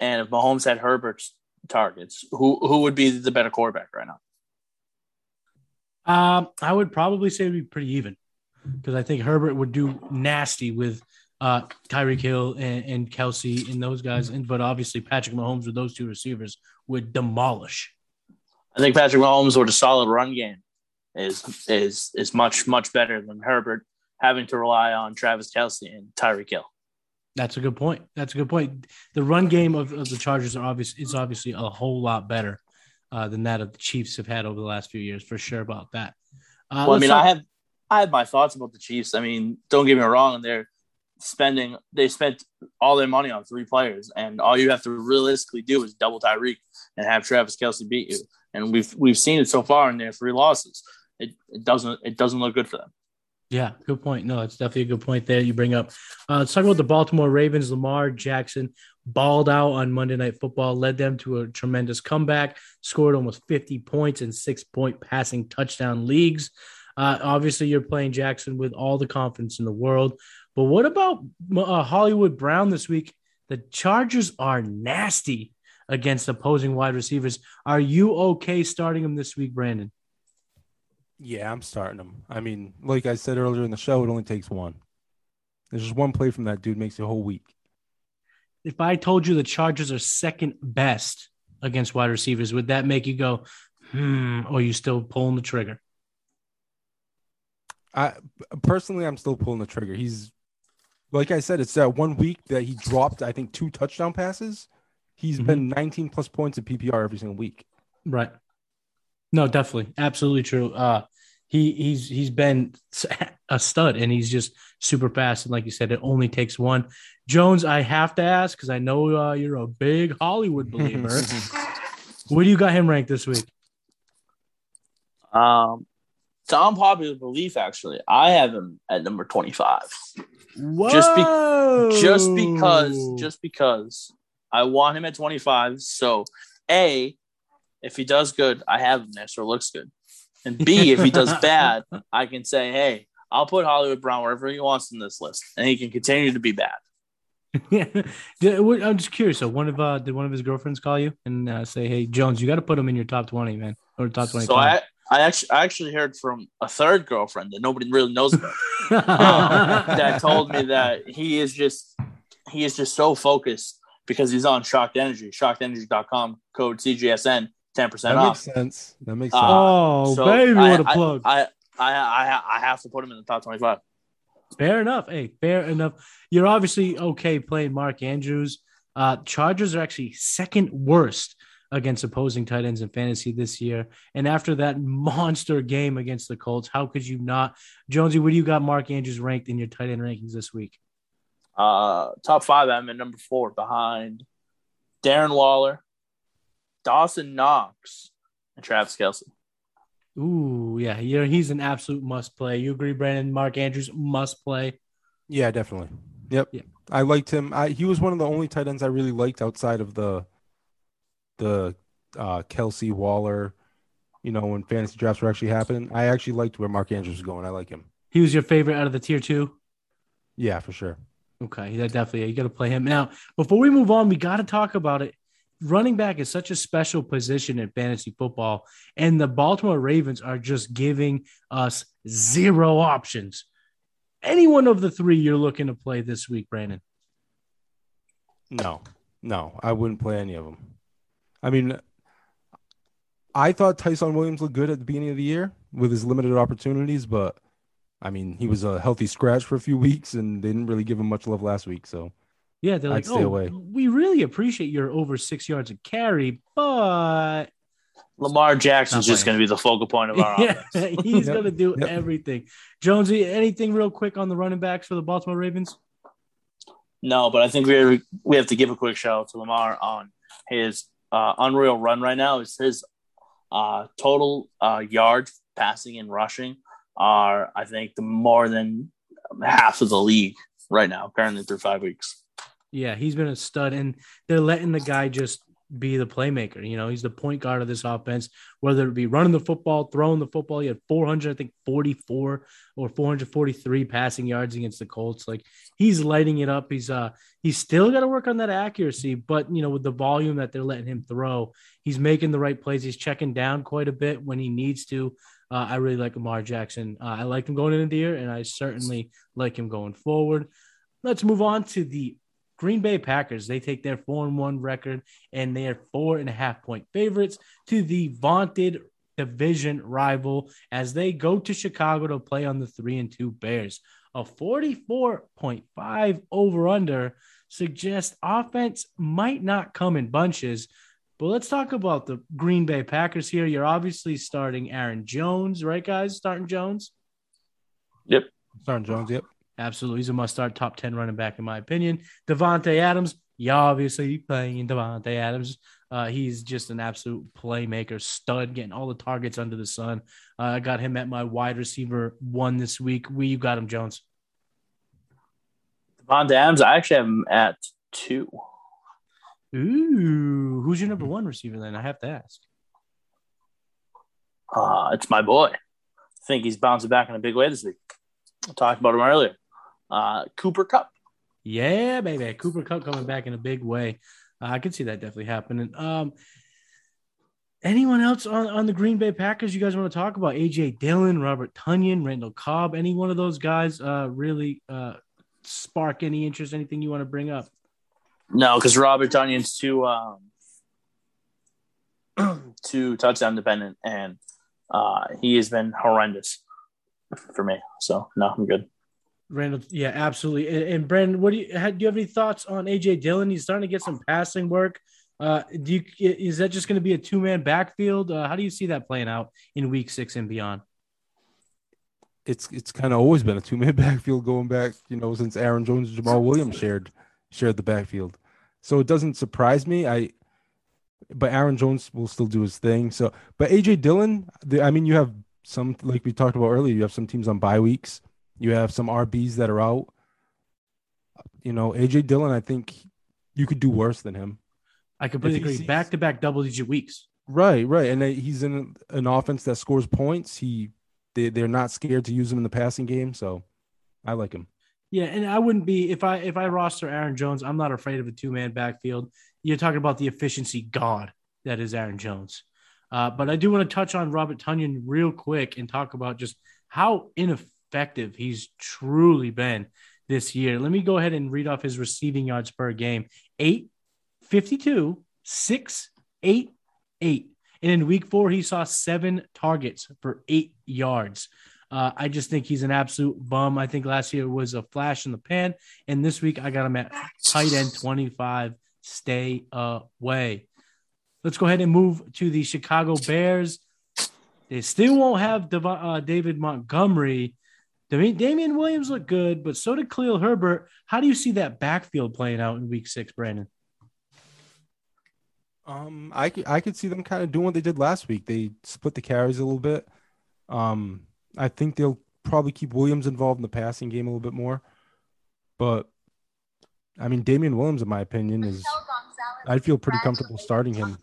and if Mahomes had Herbert's targets, who who would be the better quarterback right now? Um, I would probably say it'd be pretty even because I think Herbert would do nasty with uh, Tyreek Hill and, and Kelce and those guys, and but obviously Patrick Mahomes with those two receivers would demolish. I think Patrick Mahomes with a solid run game is is is much much better than Herbert having to rely on Travis Kelce and Tyreek Hill. That's a good point. That's a good point. The run game of, of the Chargers are obvious is obviously a whole lot better uh, than that of the Chiefs have had over the last few years, for sure about that. Uh, well, I mean, talk- I have I have my thoughts about the Chiefs. I mean, don't get me wrong, they're spending they spent all their money on three players, and all you have to realistically do is double Tyreek and have Travis Kelce beat you. And we've we've seen it so far in their three losses. It, it doesn't it doesn't look good for them. Yeah, good point. No, it's definitely a good point there you bring up. Uh, let's talk about the Baltimore Ravens. Lamar Jackson balled out on Monday Night Football, led them to a tremendous comeback, scored almost 50 points in six point passing touchdown leagues. Uh, obviously, you're playing Jackson with all the confidence in the world. But what about uh, Hollywood Brown this week? The Chargers are nasty against opposing wide receivers. Are you okay starting them this week, Brandon? Yeah, I'm starting him. I mean, like I said earlier in the show, it only takes one. There's just one play from that dude makes a whole week. If I told you the Chargers are second best against wide receivers, would that make you go, hmm, or are you still pulling the trigger? I personally, I'm still pulling the trigger. He's like I said, it's that one week that he dropped, I think, two touchdown passes. He's mm-hmm. been 19 plus points in PPR every single week. Right. No, definitely, absolutely true. Uh, he he's he's been a stud, and he's just super fast. And like you said, it only takes one. Jones, I have to ask because I know uh, you're a big Hollywood believer. Where do you got him ranked this week? Um, it's unpopular belief. Actually, I have him at number twenty-five. Whoa! Just be, just because, just because I want him at twenty-five. So, a, if he does good, I have him there, so it looks good. And B, if he does bad, I can say, hey, I'll put Hollywood Brown wherever he wants in this list, and he can continue to be bad. yeah, I'm just curious. So, one of uh, did one of his girlfriends call you and uh, say, "Hey, Jones, you got to put him in your top twenty, man, or top twenty? So I, I actually, I actually heard from a third girlfriend that nobody really knows about um, that told me that he is just, he is just so focused because he's on Shocked Energy, shockedenergy.com, code CGSN, ten percent off. That makes sense. That makes uh, sense. Uh, oh, so baby, what a plug! I, I, I, I have to put him in the top twenty-five. Fair enough. Hey, fair enough. You're obviously okay playing Mark Andrews. Uh, Chargers are actually second worst against opposing tight ends in fantasy this year. And after that monster game against the Colts, how could you not? Jonesy, what do you got Mark Andrews ranked in your tight end rankings this week? Uh, top five, I'm at number four behind Darren Waller, Dawson Knox, and Travis Kelce. Ooh, yeah, yeah, he's an absolute must play. You agree, Brandon? Mark Andrews must play. Yeah, definitely. Yep. Yeah. I liked him. I, he was one of the only tight ends I really liked outside of the the uh, Kelce Waller. You know, when fantasy drafts were actually happening, I actually liked where Mark Andrews was going. I like him. He was your favorite out of the tier two. Yeah, for sure. Okay, yeah, definitely. You got to play him now. Before we move on, we got to talk about it running back is such a special position in fantasy football, and the Baltimore Ravens are just giving us zero options. Any one of the three you're looking to play this week, Brandon? No, no, I wouldn't play any of them. I mean, I thought Ty'Son Williams looked good at the beginning of the year with his limited opportunities, but I mean, he was a healthy scratch for a few weeks, and they didn't really give him much love last week. So yeah, they're like, oh, away. we really appreciate your over six yards of carry, but Lamar Jackson's just going to be the focal point of our yeah, offense. He's going to do yep. everything. Jonesy, anything real quick on the running backs for the Baltimore Ravens? No, but I think we we have to give a quick shout out to Lamar on his uh, unreal run right now. Is his uh, total uh, yards passing and rushing are I think the more than half of the league right now, apparently through five weeks. Yeah, he's been a stud, and they're letting the guy just be the playmaker. You know, he's the point guard of this offense, whether it be running the football, throwing the football. He had 400, I think 44 or 443 passing yards against the Colts. Like he's lighting it up. He's uh he's still got to work on that accuracy, but you know, with the volume that they're letting him throw, he's making the right plays. He's checking down quite a bit when he needs to. Uh, I really like Lamar Jackson. Uh, I like him going into the year, and I certainly like him going forward. Let's move on to the Green Bay Packers, they take their four and one record and they are four and a half point favorites to the vaunted division rival as they go to Chicago to play on the three and two Bears. A 44.5 over under suggests offense might not come in bunches. But let's talk about the Green Bay Packers here. You're obviously starting Aaron Jones, right, guys? Starting Jones? Yep. Starting Jones, yep. Absolutely. He's a must start top 10 running back, in my opinion. Davante Adams, you obviously playing Davante Adams. Uh, he's just an absolute playmaker, stud, getting all the targets under the sun. Uh, I got him at my wide receiver one this week. We you got him, Jones. Davante Adams, I actually have him at two. Ooh, who's your number one receiver then? I have to ask. Uh, it's my boy. I think he's bouncing back in a big way this week. I talked about him earlier uh, Cooper Kupp. Yeah, baby. Cooper Kupp coming back in a big way. Uh, I can see that definitely happening. Um, anyone else on, on the Green Bay Packers you guys want to talk about? AJ Dillon, Robert Tonyan, Randall Cobb, any one of those guys uh, really uh, spark any interest, anything you want to bring up? No, because Robert Tonyan's too um, too touchdown dependent, and uh, he has been horrendous for me. So no, I'm good. Randall, yeah, absolutely. And, and Brandon, what do you do? You have any thoughts on AJ Dillon? He's starting to get some passing work. Uh, do you is that just going to be a two man backfield? Uh, how do you see that playing out in Week Six and beyond? It's it's kind of always been a two man backfield going back, you know, since Aaron Jones and Jamaal Williams shared shared the backfield. So it doesn't surprise me. I but Aaron Jones will still do his thing. So, but AJ Dillon, the, I mean, you have some like we talked about earlier. You have some teams on bye weeks. You have some RBs that are out. You know, AJ Dillon, I think you could do worse than him. I completely agree. Back to back double digit weeks. Right, right, and he's in an offense that scores points. He they they're not scared to use him in the passing game, so I like him. Yeah, and I wouldn't be if I if I roster Aaron Jones, I'm not afraid of a two man backfield. You're talking about the efficiency god that is Aaron Jones. Uh, but I do want to touch on Robert Tonyan real quick and talk about just how ineffective he's truly been this year. Let me go ahead and read off his receiving yards per game 8, 52, 6, 8, 8. And in week four, he saw seven targets for eight yards. Uh, I just think he's an absolute bum. I think last year was a flash in the pan. And this week, I got him at tight end 25. Stay away. Let's go ahead and move to the Chicago Bears. They still won't have uh, David Montgomery. Damien Williams looked good, but so did Khalil Herbert. How do you see that backfield playing out in week six, Brandon? Um, I could, I could see them kind of doing what they did last week. They split the carries a little bit. Um, I think they'll probably keep Williams involved in the passing game a little bit more. But I mean, Damien Williams, in my opinion, is I'd feel pretty comfortable starting him.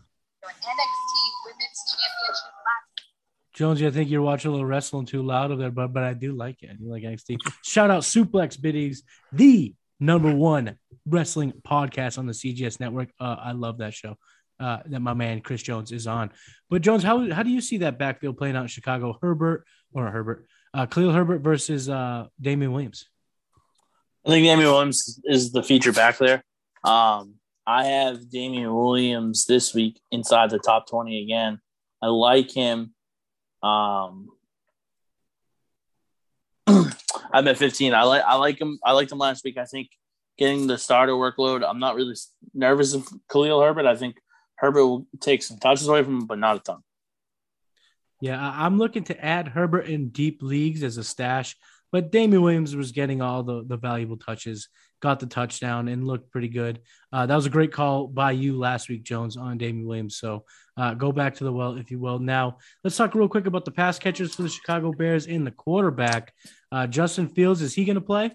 Jones, I think you're watching a little wrestling too loud over there, but but I do like it. I do like NXT. Shout out Suplex Biddies, the number one wrestling podcast on the CGS network. Uh, I love that show uh, that my man Chris Jones is on. But Jones, how how do you see that backfield playing out in Chicago? Herbert or Herbert, uh, Khalil Herbert versus uh, Damien Williams. I think Damien Williams is the feature back there. Um, I have Damien Williams this week inside the top twenty again. I like him. Um, I'm at 15. I like I like him. I liked him last week. I think getting the starter workload. I'm not really nervous of Khalil Herbert. I think Herbert will take some touches away from him, but not a ton. Yeah, I'm looking to add Herbert in deep leagues as a stash, but Damien Williams was getting all the, the valuable touches, got the touchdown, and looked pretty good. Uh, that was a great call by you last week, Jones, on Damien Williams. So uh, go back to the well, if you will. Now, let's talk real quick about the pass catchers for the Chicago Bears and the quarterback. Uh, Justin Fields, is he going to play?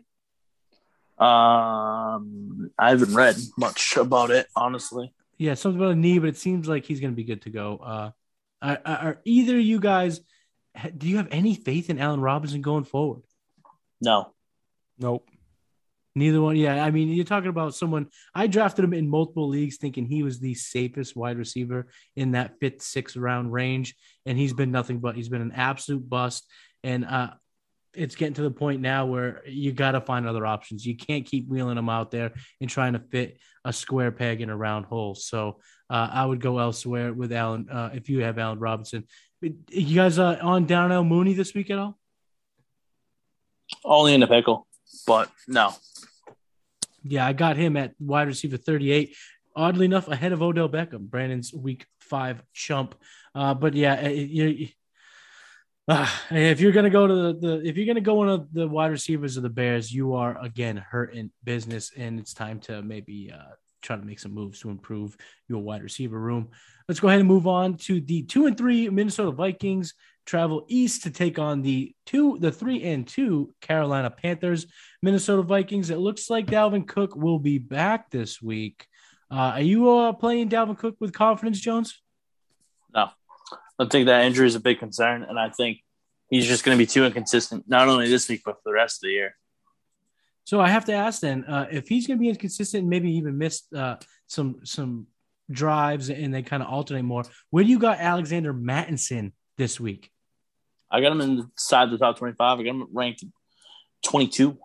Um, I haven't read much about it, honestly. Yeah, something about a knee, but it seems like he's going to be good to go. Uh, are, are either you guys? Do you have any faith in Allen Robinson going forward? No. Nope. Neither one. Yeah, I mean, you're talking about someone. I drafted him in multiple leagues, thinking he was the safest wide receiver in that fifth, sixth round range, and he's been nothing but he's been an absolute bust. And uh, it's getting to the point now where you got to find other options. You can't keep wheeling them out there and trying to fit a square peg in a round hole. So uh, I would go elsewhere with Allen uh, if you have Allen Robinson. You guys uh, on Darnell Mooney this week at all? Only in the pickle, but no. Yeah, I got him at wide receiver 38. Oddly enough, ahead of Odell Beckham, Brandon's week five chump. Uh, but yeah, you uh, if you're gonna go to the, the, if you're gonna go one of the wide receivers of the Bears, you are again hurting business, and it's time to maybe uh, try to make some moves to improve your wide receiver room. Let's go ahead and move on to the two and three Minnesota Vikings travel east to take on the two, the three and two Carolina Panthers. Minnesota Vikings. It looks like Dalvin Cook will be back this week. Uh, are you uh, playing Dalvin Cook with confidence, Jones? No. I think that injury is a big concern, and I think he's just going to be too inconsistent, not only this week but for the rest of the year. So I have to ask then, uh, if he's going to be inconsistent, maybe even miss uh, some some drives, and they kind of alternate more. Where do you got Alexander Mattison this week? I got him inside the top twenty-five. I got him ranked twenty-two.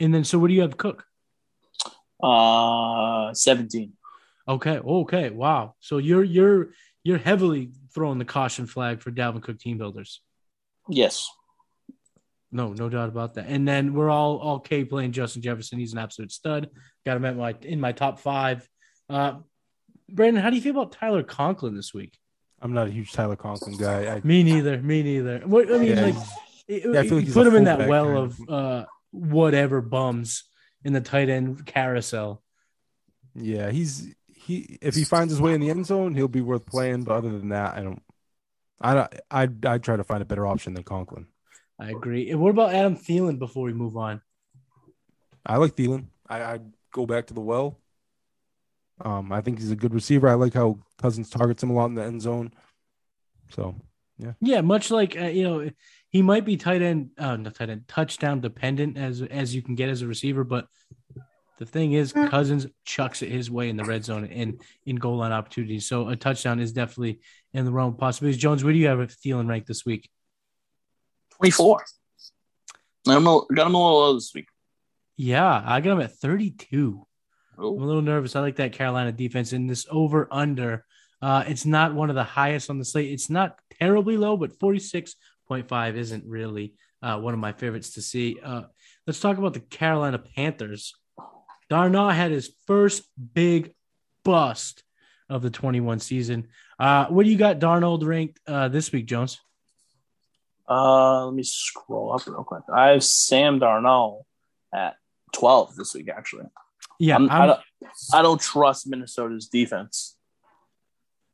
And then, so what do you have Cook? Uh, seventeen. Okay. Okay. Wow. So you're you're you're heavily throwing the caution flag for Dalvin Cook team builders. Yes. No, no doubt about that. And then we're all all K playing Justin Jefferson. He's an absolute stud. Got him at my in my top five. Uh, Brandon, how do you feel about Tyler Conklin this week? I'm not a huge Tyler Conklin guy. I, me neither. Me neither. What I mean, yeah, like, yeah, I like put him in that well of uh, whatever bums in the tight end carousel. Yeah, he's he. If he finds his way in the end zone, he'll be worth playing. But other than that, I don't. I I I try to find a better option than Conklin. I agree. And what about Adam Thielen before we move on? I like Thielen. I, I go back to the well. Um, I think he's a good receiver. I like how Cousins targets him a lot in the end zone. So, yeah. Yeah, much like uh, you know, he might be tight end, uh, not tight end, touchdown dependent as as you can get as a receiver, but the thing is, Cousins chucks it his way in the red zone and in goal line opportunities. So a touchdown is definitely in the realm of possibilities. Jones, where do you have a Thielen rank this week? 24. I'm a, got him a little low this week. Yeah, I got him at 32. Oh. I'm a little nervous. I like that Carolina defense in this over under. Uh, it's not one of the highest on the slate. It's not terribly low, but 46.5 isn't really uh, one of my favorites to see. Uh, let's talk about the Carolina Panthers. Darnold had his first big bust of the 21 season. Uh, what do you got Darnold ranked uh, this week, Jones? Uh, let me scroll up real quick. I have Sam Darnold at 12 this week, actually. Yeah, I'm, I'm, I, don't, I don't trust Minnesota's defense.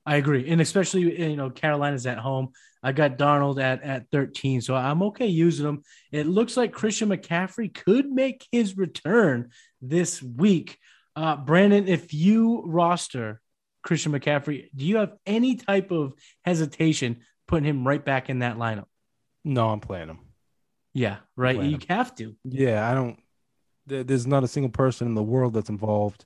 I agree, and especially you know Carolina's at home. I got Darnold at at 13, so I'm okay using him. It looks like Christian McCaffrey could make his return this week. Uh, Brandon, if you roster Christian McCaffrey, do you have any type of hesitation putting him right back in that lineup? No, I'm playing him. Yeah, right. You him. have to. Yeah, I don't. There's not a single person in the world that's involved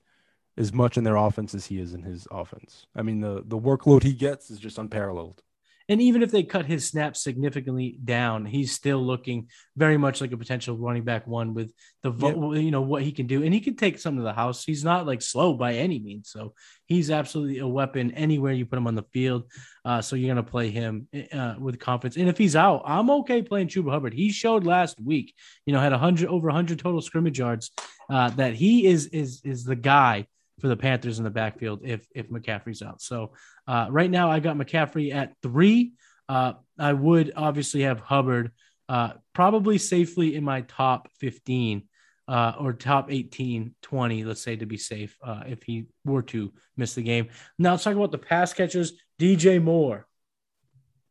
as much in their offense as he is in his offense. I mean, the the workload he gets is just unparalleled. And even if they cut his snaps significantly down, he's still looking very much like a potential running back one with the yep. you know what he can do, and he can take some to the house. He's not like slow by any means, so he's absolutely a weapon anywhere you put him on the field. Uh, so you're gonna play him uh, with confidence. And if he's out, I'm okay playing Chuba Hubbard. He showed last week, you know, had hundred over hundred total scrimmage yards. Uh, that he is is is the guy for the Panthers in the backfield if if McCaffrey's out. So uh, right now, I got McCaffrey at three. Uh, I would obviously have Hubbard uh, probably safely in my top 15 uh, or top 18, 20, let's say to be safe uh, if he were to miss the game. Now let's talk about the pass catchers. DJ Moore.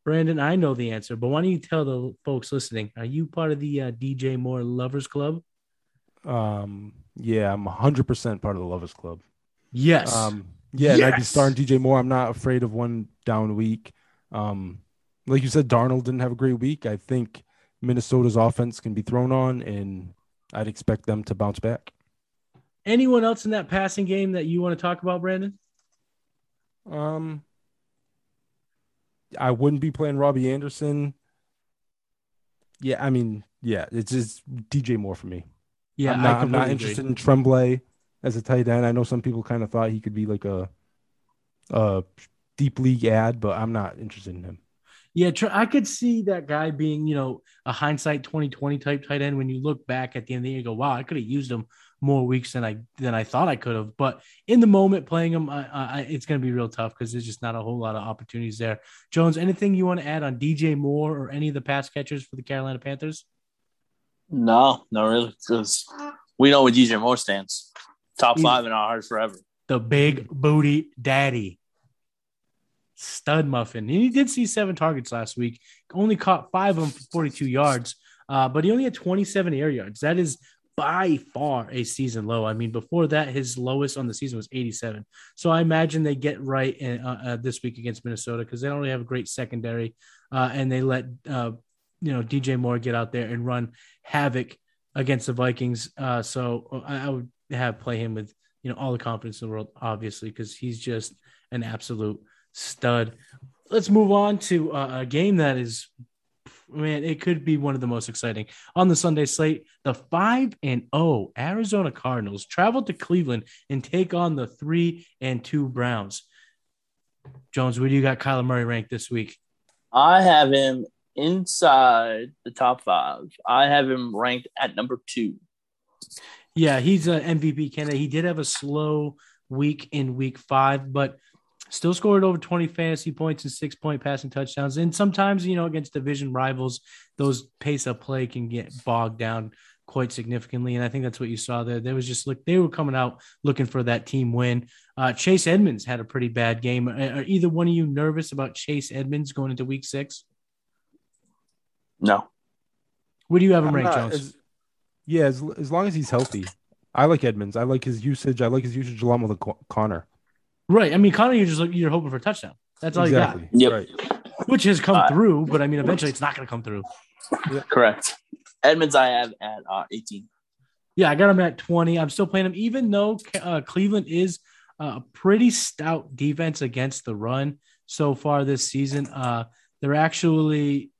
Brandon, I know the answer, but why don't you tell the folks listening? Are you part of the uh, DJ Moore Lovers Club? Um, yeah, I'm 100% part of the Lovers Club. Yes. Um, yeah, yes. I'd be starting DJ Moore. I'm not afraid of one down week. Um, like you said, Darnold didn't have a great week. I think Minnesota's offense can be thrown on, and I'd expect them to bounce back. Anyone else in that passing game that you want to talk about, Brandon? Um, I wouldn't be playing Robbie Anderson. Yeah, I mean, yeah, it's just DJ Moore for me. Yeah, I'm not, I'm not interested in Tremble as a tight end. I know some people kind of thought he could be like a, a deep league ad, but I'm not interested in him. Yeah, I could see that guy being, you know, a hindsight 2020 type tight end. When you look back at the end of the year, you go, wow, I could have used him more weeks than I than I thought I could have. But in the moment, playing him, I, I, it's going to be real tough because there's just not a whole lot of opportunities there. Jones, anything you want to add on DJ Moore or any of the pass catchers for the Carolina Panthers? No, not really, because we know where DJ Moore stands. Top five in our hearts forever. The big booty daddy. Stud muffin. And he did see seven targets last week. Only caught five of them for 42 yards. Uh, but he only had 27 air yards. That is by far a season low. I mean, before that, his lowest on the season was 87. So I imagine they get right in, uh, uh, this week against Minnesota because they don't really have a great secondary, uh, and they let uh, you know DJ Moore get out there and run havoc against the Vikings. Uh, so I, I, would have play him with you know all the confidence in the world, obviously, because he's just an absolute stud. Let's move on to uh, a game that is, man, it could be one of the most exciting on the Sunday slate. The five and zero oh Arizona Cardinals travel to Cleveland and take on the three and two Browns. Jones, where do you got Kyler Murray ranked this week? I have him inside the top five. I have him ranked at number two. Yeah, he's an MVP candidate. He did have a slow week in week five, but Still scored over 20 fantasy points and six point passing touchdowns. And sometimes, you know, against division rivals, those pace of play can get bogged down quite significantly. And I think that's what you saw there. There was just look, they were coming out looking for that team win. Uh, Chase Edmonds had a pretty bad game. Are either one of you nervous about Chase Edmonds going into week six? No. Where do you have him ranked, Jones? As, yeah, as, as long as he's healthy. I like Edmonds. I like his usage. I like his usage along with Conner. Right. I mean, Conner, you're just you're hoping for a touchdown. That's all exactly. you got. Yep. Right. Which has come uh, through, but I mean, eventually it's not going to come through. Yeah. Correct. Edmonds, I have at uh, 18. Yeah, I got him at 20. I'm still playing him, even though uh, Cleveland is a pretty stout defense against the run so far this season. Uh, they're actually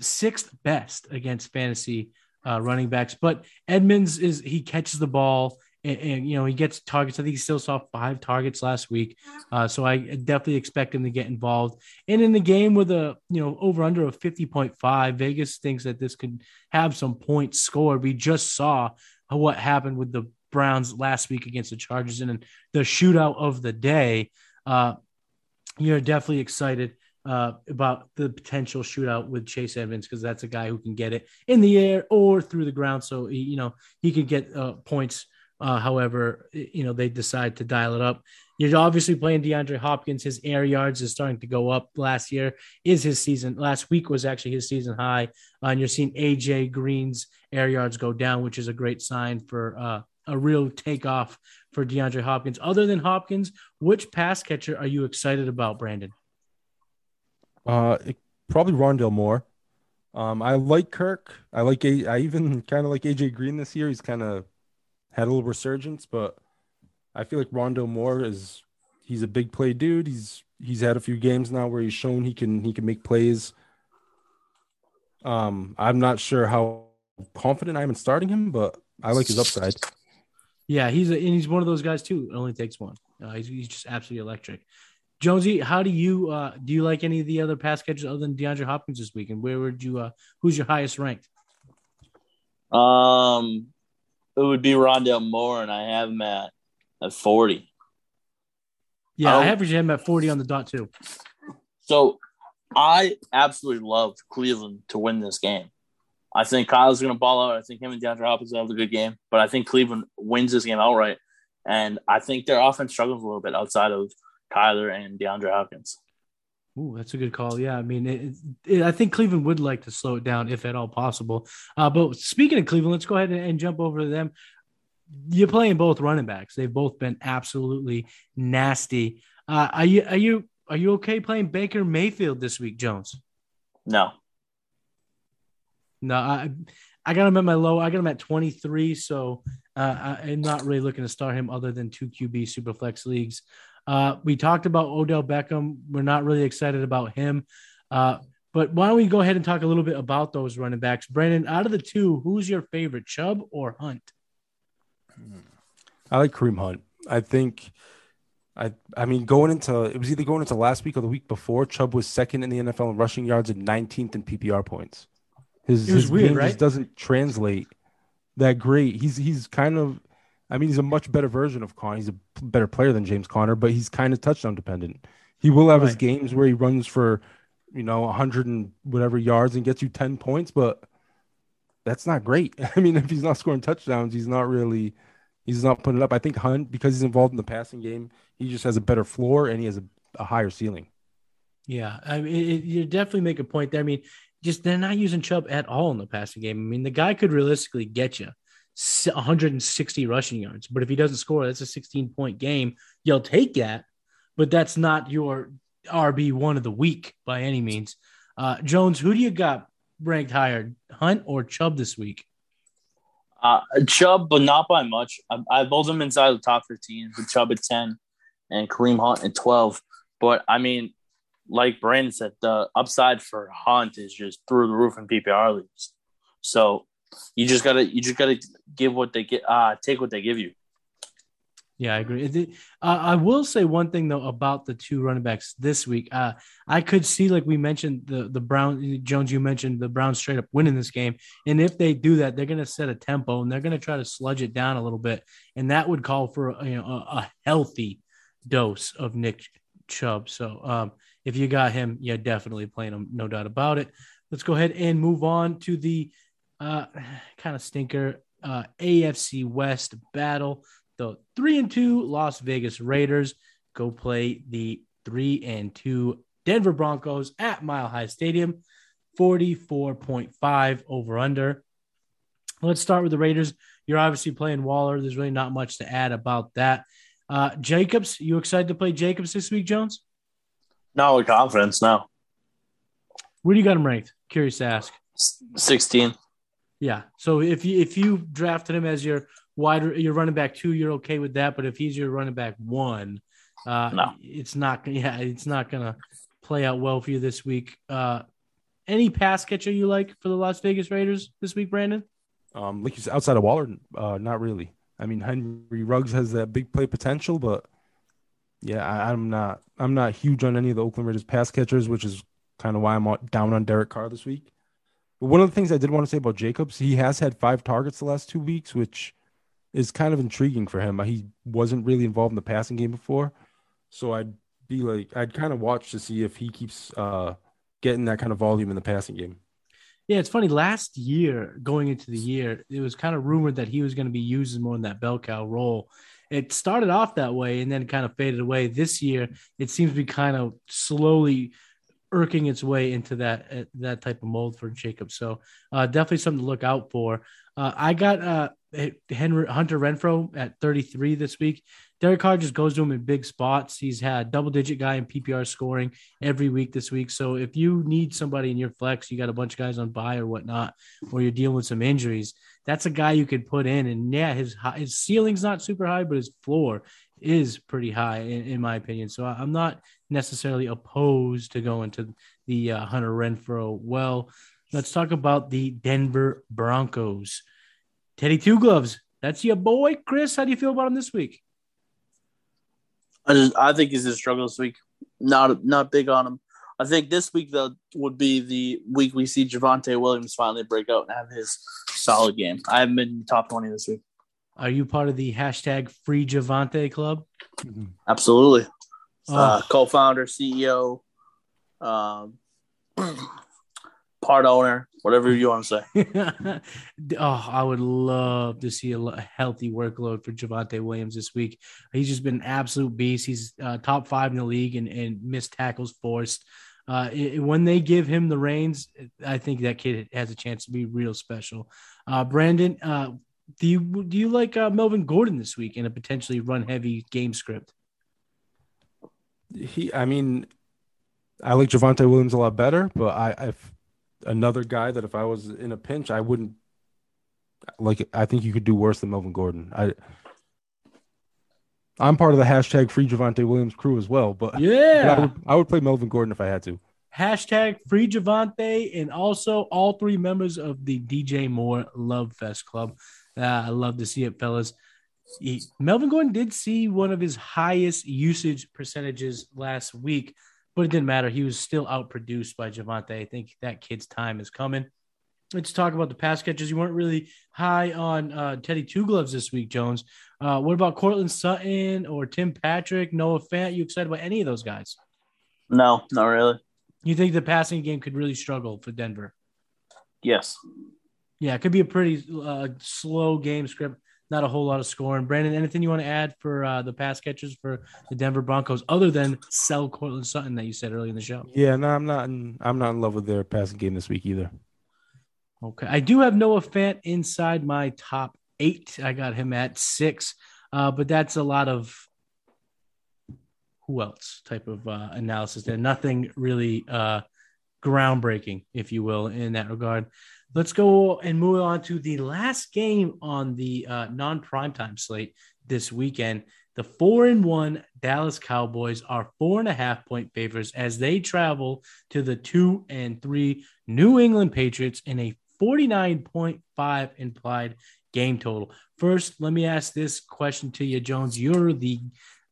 sixth best against fantasy uh, running backs, but Edmonds is he catches the ball and, and, you know he gets targets. I think he still saw five targets last week, uh, so I definitely expect him to get involved. And in the game with a you know over under of fifty point five, Vegas thinks that this could have some points scored. We just saw what happened with the Browns last week against the Chargers and the shootout of the day. Uh, you're definitely excited uh, about the potential shootout with Chase Edmonds because that's a guy who can get it in the air or through the ground. So you know he could get uh, points uh, however, you know, they decide to dial it up. You're obviously playing DeAndre Hopkins. His air yards is starting to go up. Last year is his season. Last week was actually his season high. Uh, and you're seeing AJ Green's air yards go down, which is a great sign for uh, a real takeoff for DeAndre Hopkins. Other than Hopkins, which pass catcher are you excited about, Brandon? Uh, it, probably Rondale Moore. Um, I like Kirk. I like a. I even kind of like AJ Green this year. He's kind of had a little resurgence, but I feel like Rondale Moore is he's a big play dude. He's he's had a few games now where he's shown he can he can make plays. Um, I'm not sure how confident I am in starting him, but I like his upside. Yeah, he's a, and he's one of those guys too. It only takes one. Uh, he's, he's just absolutely electric. Jonesy, how do you uh, do you like any of the other pass catchers other than DeAndre Hopkins this week? And where would you uh, who's your highest ranked? Um, it would be Rondale Moore, and I have him at at forty. Yeah, I, I average him at forty on the dot too. So I absolutely love Cleveland to win this game. I think Kyle's going to ball out. I think him and DeAndre Hopkins have a good game, but I think Cleveland wins this game outright. And I think their offense struggles a little bit outside of Kyler and DeAndre Hopkins. Ooh, that's a good call. Yeah, I mean, it, it, I think Cleveland would like to slow it down if at all possible. Uh, but speaking of Cleveland, let's go ahead and, and jump over to them. You're playing both running backs. They've both been absolutely nasty. Uh, are you are you are you okay playing Baker Mayfield this week, Jones? No. No, I I got him at my low. I got him at 23, so uh, I'm not really looking to start him other than two QB super flex leagues. Uh, we talked about Odell Beckham. We're not really excited about him. Uh, but why don't we go ahead and talk a little bit about those running backs? Brandon, out of the two, who's your favorite, Chubb or Hunt? I like Kareem Hunt. I think, I I mean, going into it was either going into last week or the week before. Chubb was second in the NFL in rushing yards and 19th in PPR points. His, his weird, game right? just doesn't translate that great. He's he's kind of I mean, he's a much better version of Conner. He's a better player than James Conner, but he's kind of touchdown dependent. He will have right. his games where he runs for, you know, 100 and whatever yards and gets you 10 points, but that's not great. I mean, if he's not scoring touchdowns, he's not really, he's not putting it up. I think Hunt, because he's involved in the passing game, he just has a better floor and he has a, a higher ceiling. Yeah, I mean, it, you definitely make a point there. I mean, just they're not using Chubb at all in the passing game. I mean, the guy could realistically get you 160 rushing yards. But if he doesn't score, that's a 16 point game. You'll take that, but that's not your RB one of the week by any means. Uh, Jones, who do you got ranked higher, Hunt or Chubb this week? Uh, Chubb, but not by much. I, I both them inside the top 15, with Chubb at 10 and Kareem Hunt at 12. But I mean, like Brandon said, the upside for Hunt is just through the roof in PPR leagues. So you just gotta you just gotta give what they get uh take what they give you yeah, I agree. I will say one thing though about the two running backs this week. Uh, I could see, like we mentioned, the the Brown Jones. You mentioned the Browns straight up winning this game, and if they do that, they're going to set a tempo and they're going to try to sludge it down a little bit, and that would call for you know a, a healthy dose of Nick Chubb. So um, if you got him, yeah, definitely playing him, no doubt about it. Let's go ahead and move on to the uh, kind of stinker uh, AFC West battle. The three and two Las Vegas Raiders go play the three and two Denver Broncos at Mile High Stadium. 44.5 over under. Let's start with the Raiders. You're obviously playing Waller. There's really not much to add about that. Uh, Jacobs, you excited to play Jacobs this week, Jones? No, with confidence, no. Where do you got him ranked? Curious to ask. 16. Yeah. So if you if you drafted him as your wide your running back two, you're okay with that. But if he's your running back one, uh, no. it's not. Yeah, it's not gonna play out well for you this week. Uh, any pass catcher you like for the Las Vegas Raiders this week, Brandon? Um, like you said, outside of Waller, uh, not really. I mean, Henry Ruggs has that big play potential, but yeah, I, am not. I'm not huge on any of the Oakland Raiders pass catchers, which is kind of why I'm down on Derek Carr this week. One of the things I did want to say about Jacobs, he has had five targets the last two weeks, which is kind of intriguing for him. He wasn't really involved in the passing game before, so I'd be like, I'd kind of watch to see if he keeps uh, getting that kind of volume in the passing game. Yeah, it's funny. Last year, going into the year, it was kind of rumored that he was going to be used more in that bell cow role. It started off that way and then kind of faded away. This year, it seems to be kind of slowly irking its way into that uh, that type of mold for Jacob. So uh, definitely something to look out for. Uh, I got uh, Henry Hunter Renfrow at 33 this week. Derek Carr just goes to him in big spots. He's had double digit guy in PPR scoring every week this week. So if you need somebody in your flex, you got a bunch of guys on buy or whatnot, or you're dealing with some injuries, that's a guy you could put in. And yeah, his his ceiling's not super high, but his floor is pretty high in, in my opinion. So I'm not necessarily opposed to going to the uh, Hunter Renfrow Well, let's talk about the Denver Broncos. Teddy Two Gloves, that's your boy, Chris. How do you feel about him this week? I just I think he's a struggle this week. Not not big on him. I think this week though would be the week we see Javonte Williams finally break out and have his solid game. I haven't been top twenty this week. Are you part of the hashtag Free Javonte Club? Absolutely. Oh. Uh, co-founder, CEO, um, part owner, whatever you want to say. oh, I would love to see a healthy workload for Javonte Williams this week. He's just been an absolute beast. He's uh, top five in the league and, and missed tackles forced. Uh, it, when they give him the reins, I think that kid has a chance to be real special. Uh, Brandon, uh, do you do you like uh, Melvin Gordon this week in a potentially run heavy game script? He, I mean, I like Javonte Williams a lot better, but I, if another guy that if I was in a pinch, I wouldn't like. I think you could do worse than Melvin Gordon. I, I'm part of the hashtag Free Javonte Williams crew as well, but yeah, but I, would, I would play Melvin Gordon if I had to. Hashtag Free Javonte and also all three members of the DJ Moore Love Fest Club. Uh, I love to see it, fellas. He, Melvin Gordon did see one of his highest usage percentages last week, but it didn't matter. He was still outproduced by Javonte. I think that kid's time is coming. Let's talk about the pass catches. You weren't really high on uh, Teddy Two Gloves this week, Jones. Uh, what about Courtland Sutton or Tim Patrick, Noah Fant? You excited about any of those guys? No, not really. You think the passing game could really struggle for Denver? Yes. Yeah, it could be a pretty uh, slow game script. Not a whole lot of scoring. Brandon, anything you want to add for uh, the pass catchers for the Denver Broncos, other than sell Courtland Sutton that you said earlier in the show? Yeah, no, I'm not. In, I'm not in love with their passing game this week either. Okay, I do have Noah Fant inside my top eight. I got him at six, uh, but that's a lot of who else type of uh, analysis there. Nothing really uh, groundbreaking, if you will, in that regard. Let's go and move on to the last game on the uh, non primetime slate this weekend. The four and one Dallas Cowboys are four and a half point favorites as they travel to the two and three New England Patriots in a 49.5 implied game total. First, let me ask this question to you, Jones. You're the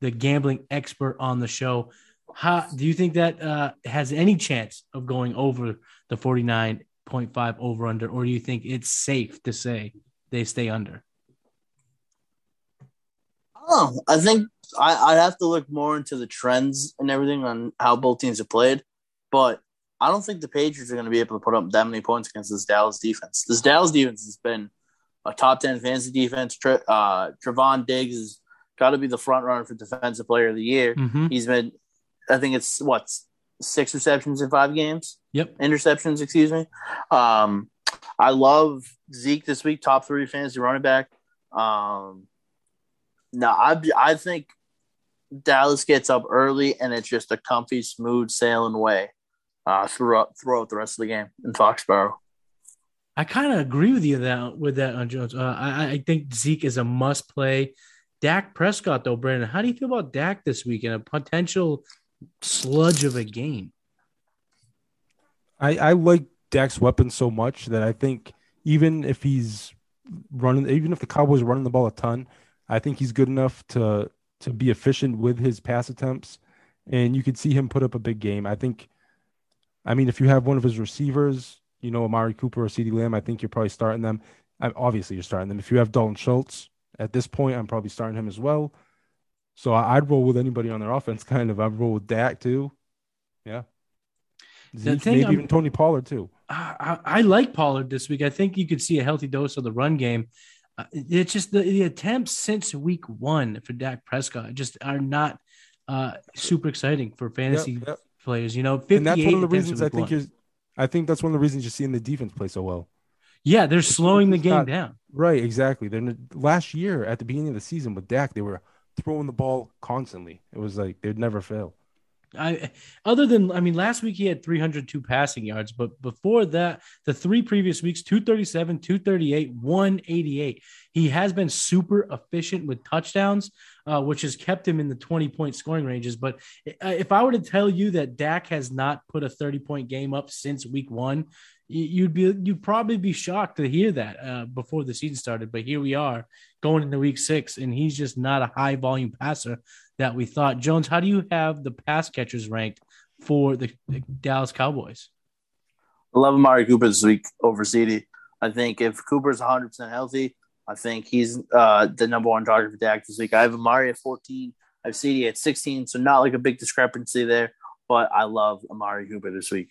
the gambling expert on the show. How do you think that uh, has any chance of going over the 49 0.5 over under, or do you think it's safe to say they stay under? Oh, I think I, I'd have to look more into the trends and everything on how both teams have played, but I don't think the Patriots are going to be able to put up that many points against this Dallas defense. This Dallas defense has been a top 10 fantasy defense. Uh, Trevon Diggs has got to be the front runner for Defensive Player of the Year. Mm-hmm. He's been, I think it's what, six receptions in five games? Yep. Interceptions, excuse me. Um, I love Zeke this week, top three fantasy running back. Um, no, I I think Dallas gets up early and it's just a comfy, smooth sailing way uh, throughout throughout the rest of the game in Foxborough. I kind of agree with you that with that on uh, Jones. Uh, I, I think Zeke is a must play. Dak Prescott though, Brandon, how do you feel about Dak this week in a potential sludge of a game? I, I like Dak's weapons so much that I think even if he's running, even if the Cowboys are running the ball a ton, I think he's good enough to to be efficient with his pass attempts, and you could see him put up a big game. I think. I mean, if you have one of his receivers, you know, Amari Cooper or CeeDee Lamb, I think you're probably starting them. I, obviously, you're starting them. If you have Dalton Schultz at this point, I'm probably starting him as well. So I, would roll with anybody on their offense, kind of. I'd roll with Dak too. Yeah. Zeke, maybe I'm, even Tony Pollard too. I, I, like Pollard this week. I think you could see a healthy dose of the run game. Uh, it's just the, the, attempts since week one for Dak Prescott just are not uh, super exciting for fantasy yep, yep. players. You know, and that's one of the reasons I think you're. I think that's one of the reasons you're seeing the defense play so well. Yeah, they're it's, slowing the game not, down. Right, exactly. Then last year at the beginning of the season with Dak, they were throwing the ball constantly. It was like they'd never fail. I other than I mean last week he had 302 passing yards, but before that, the three previous weeks 237, 238, 188. He has been super efficient with touchdowns, uh, which has kept him in the 20 point scoring ranges. But if I were to tell you that Dak has not put a 30 point game up since week one, you'd be you'd probably be shocked to hear that uh, before the season started. But here we are going into week six, and he's just not a high volume passer that we thought. Jones, how do you have the pass catchers ranked for the, the Dallas Cowboys? I love Amari Cooper this week over CeeDee. I think if Cooper's 100% healthy, I think he's uh, the number one target for Dak this week. I have Amari at 14. I have CeeDee at 16, so not like a big discrepancy there, but I love Amari Cooper this week.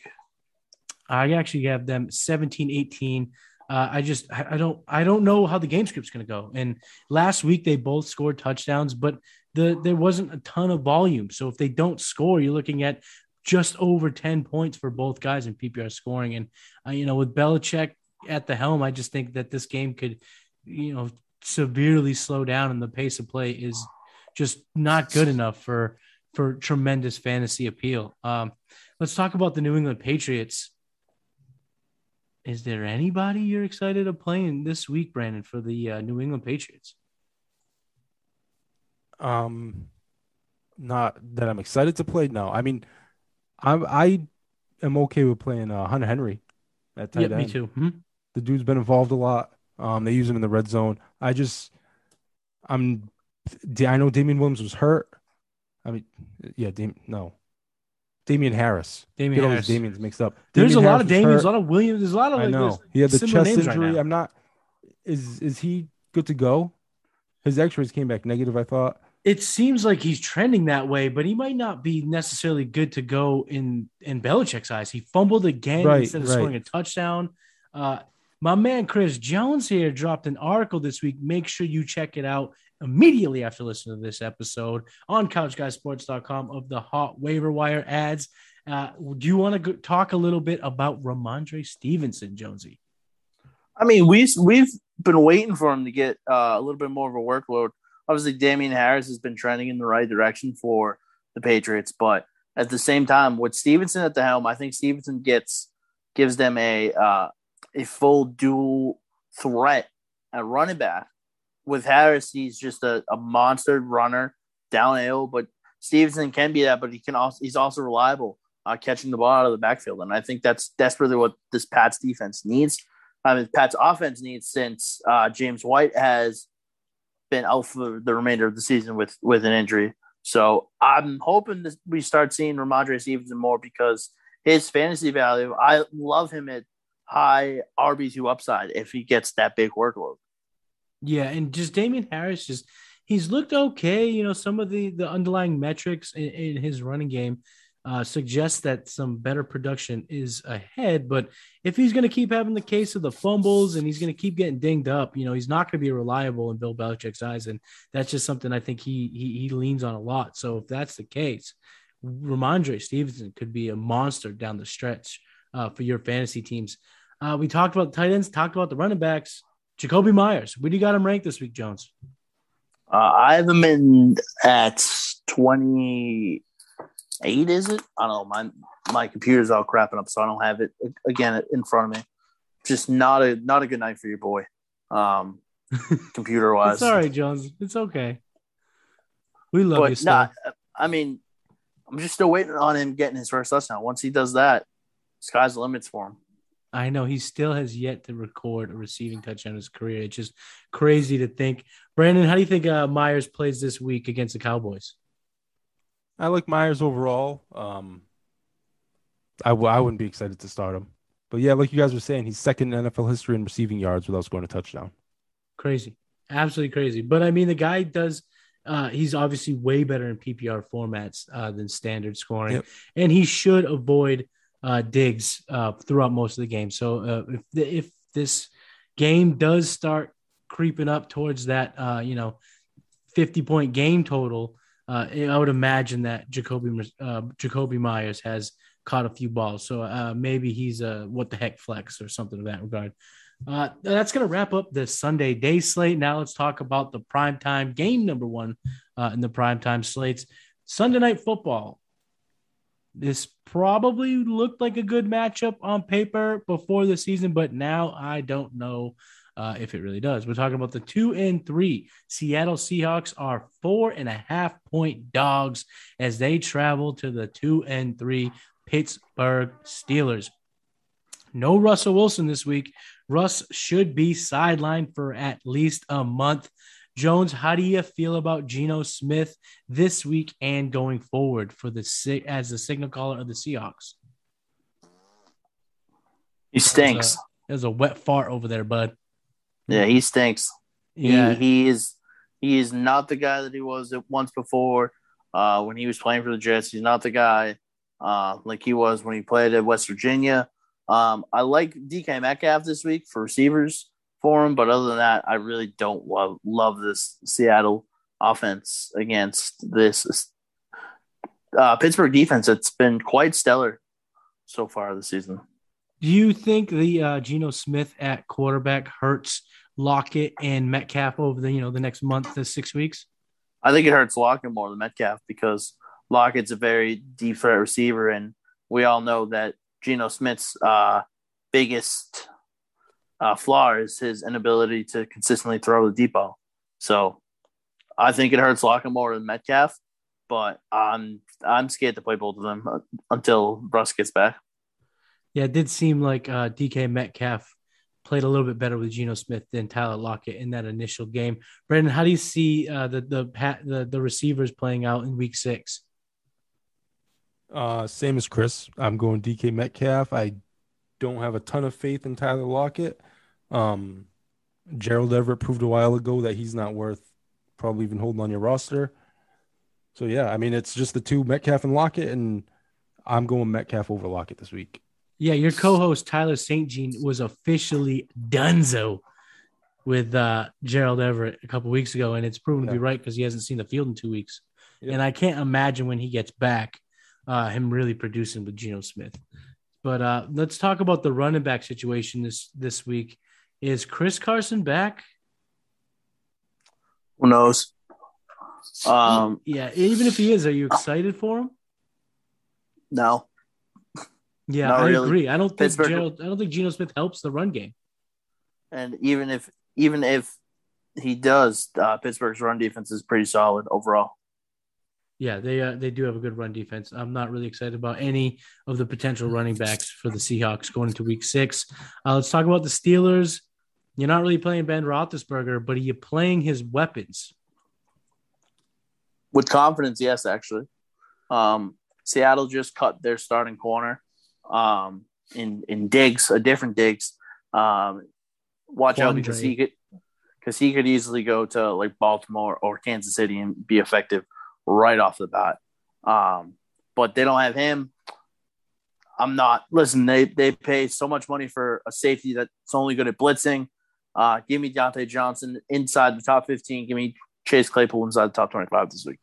I actually have them 17, 18. Uh, I just I don't I don't know how the game script's going to go. And last week they both scored touchdowns, but the there wasn't a ton of volume. So if they don't score, you're looking at just over 10 points for both guys in PPR scoring. And uh, you know, with Belichick at the helm, I just think that this game could, you know, severely slow down, and the pace of play is just not good enough for for tremendous fantasy appeal. Um, let's talk about the New England Patriots is there anybody you're excited to playing this week, Brandon, for the uh, New England Patriots? Um, not that I'm excited to play. No, I mean, I'm I am okay with playing uh, Hunter Henry at tight yep, end. Me too. Hmm? The dude's been involved a lot. Um, they use him in the red zone. I just, I'm, I know Damien Williams was hurt. I mean, yeah, Dam- no, Damien Harris. Damien Get Harris. Damien's mixed up. There's a lot of Damien's, a lot of Williams. There's a lot of. Like, I know he had the chest injury. Right I'm not. Is is he good to go? His X-rays came back negative. I thought. It seems like he's trending that way, but he might not be necessarily good to go in in Belichick's eyes. He fumbled again right, instead of right. scoring a touchdown. Uh, my man Chris Jones here dropped an article this week. Make sure you check it out immediately after listening to this episode on couchguysports.com of the hot waiver wire ads. Uh, do you want to talk a little bit about Rhamondre Stevenson, Jonesy? I mean, we we've been waiting for him to get uh, a little bit more of a workload. Obviously, Damien Harris has been trending in the right direction for the Patriots, but at the same time, with Stevenson at the helm, I think Stevenson gets gives them a uh, a full dual threat at running back with Harris, he's just a, a monster runner downhill, but Stevenson can be that, but he can also he's also reliable uh, catching the ball out of the backfield, and I think that's desperately what this Pats defense needs. I mean, Pats offense needs since uh, James White has been out for the remainder of the season with with an injury. So I'm hoping that we start seeing Rhamondre Stevenson more because his fantasy value. I love him at high RB two upside if he gets that big workload. Yeah, and just Damien Harris just he's looked okay. You know, some of the the underlying metrics in, in his running game uh, suggest that some better production is ahead. But if he's going to keep having the case of the fumbles and he's going to keep getting dinged up, you know, he's not going to be reliable in Bill Belichick's eyes, and that's just something I think he he, he leans on a lot. So if that's the case, Rhamondre Stevenson could be a monster down the stretch uh, for your fantasy teams. Uh, we talked about tight ends, talked about the running backs. Jakobi Meyers, where do you got him ranked this week, Jones? Uh, I have him in at 28, is it? I don't know. My my computer's all crapping up, so I don't have it again in front of me. Just not a not a good night for your boy, um, computer wise. Sorry, Jones. It's okay. We love but you. Still. Nah, I mean, I'm just still waiting on him getting his first touchdown. Once he does that, sky's the limits for him. I know he still has yet to record a receiving touchdown in his career. It's just crazy to think. Brandon, how do you think uh, Meyers plays this week against the Cowboys? I like Meyers overall. Um, I w- I wouldn't be excited to start him. But yeah, like you guys were saying, he's second in NFL history in receiving yards without scoring a touchdown. Crazy. Absolutely crazy. But I mean, the guy does – uh, he's obviously way better in PPR formats uh, than standard scoring, yep. and he should avoid uh, uh, throughout most of the game. So uh, if if this game does start creeping up towards that, uh, you know, fifty point game total, I would imagine that Jakobi Jakobi Meyers has caught a few balls. So maybe he's a what the heck flex or something of that regard. Uh, that's going to wrap up the Sunday day slate. Now let's talk about the primetime game number one uh, in the primetime slates. Sunday night football. This probably looked like a good matchup on paper before the season, but now I don't know uh, if it really does. We're talking about the two and three. Seattle Seahawks are four and a half point dogs as they travel to the two and three Pittsburgh Steelers. No Russell Wilson this week. Russ should be sidelined for at least a month. Jones, how do you feel about Geno Smith this week and going forward for the as the signal caller of the Seahawks? He stinks. There's a, a wet fart over there, bud. Yeah, he stinks. Yeah, he, he is. He is not the guy that he was once before uh, when he was playing for the Jets. He's not the guy uh, like he was when he played at West Virginia. Um, I like DK Metcalf this week for receivers for him, but other than that, I really don't love love this Seattle offense against this uh, Pittsburgh defense. It's been quite stellar so far this season. Do you think the uh, Geno Smith at quarterback hurts Lockett and Metcalf over the you know the next month to six weeks? I think it hurts Lockett more than Metcalf because Lockett's a very deep threat receiver, and we all know that Geno Smith's uh, biggest uh, flaw is his inability to consistently throw the deep ball. So I think it hurts Lockett more than Metcalf, but I'm I'm scared to play both of them uh, until Russ gets back. Yeah, it did seem like uh, DK Metcalf played a little bit better with Geno Smith than Tyler Lockett in that initial game. Brandon, how do you see uh, the the the the receivers playing out in Week Six? Uh, same as Chris. I'm going DK Metcalf. I don't have a ton of faith in Tyler Lockett. Um, Gerald Everett proved a while ago that he's not worth probably even holding on your roster. So yeah, I mean it's just the two Metcalf and Lockett, and I'm going Metcalf over Lockett this week. Yeah, your co-host Tyler St. Jean was officially donezo with uh, Gerald Everett a couple weeks ago, and it's proven yeah. to be right because he hasn't seen the field in two weeks. Yep. And I can't imagine when he gets back uh, him really producing with Geno Smith. But uh, let's talk about the running back situation this this week. Is Chris Carson back? Who knows? Um, yeah, even if he is, are you excited for him? No. Yeah, I really. agree. I don't think Pittsburgh, Gerald, I don't think Geno Smith helps the run game. And even if even if he does, uh, Pittsburgh's run defense is pretty solid overall. Yeah, they uh, they do have a good run defense. I'm not really excited about any of the potential running backs for the Seahawks going into Week Six. Uh, let's talk about the Steelers. You're not really playing Ben Roethlisberger, but are you playing his weapons? With confidence, yes. Actually, um, Seattle just cut their starting corner um, in in Diggs, a different Diggs. Um, watch Quandre. out because he could because he could easily go to like Baltimore or Kansas City and be effective right off the bat. Um, but they don't have him. I'm not. Listen, they they pay so much money for a safety that's only good at blitzing. Uh, give me Diontae Johnson inside the top 15. Give me Chase Claypool inside the top 25 this week.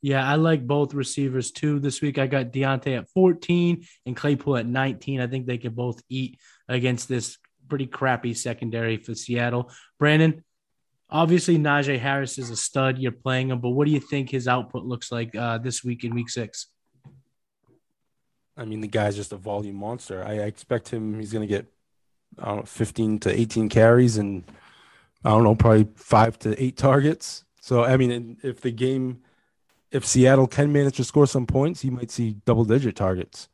Yeah, I like both receivers too. This week I got Diontae at 14 and Claypool at 19. I think they can both eat against this pretty crappy secondary for Seattle. Brandon, obviously Najee Harris is a stud. You're playing him, but what do you think his output looks like uh, this week in week six? I mean, the guy's just a volume monster. I, expect him, he's going to get I don't know, 15 to 18 carries and I don't know, probably five to eight targets. So, I mean, if the game, if Seattle can manage to score some points, you might see double digit targets.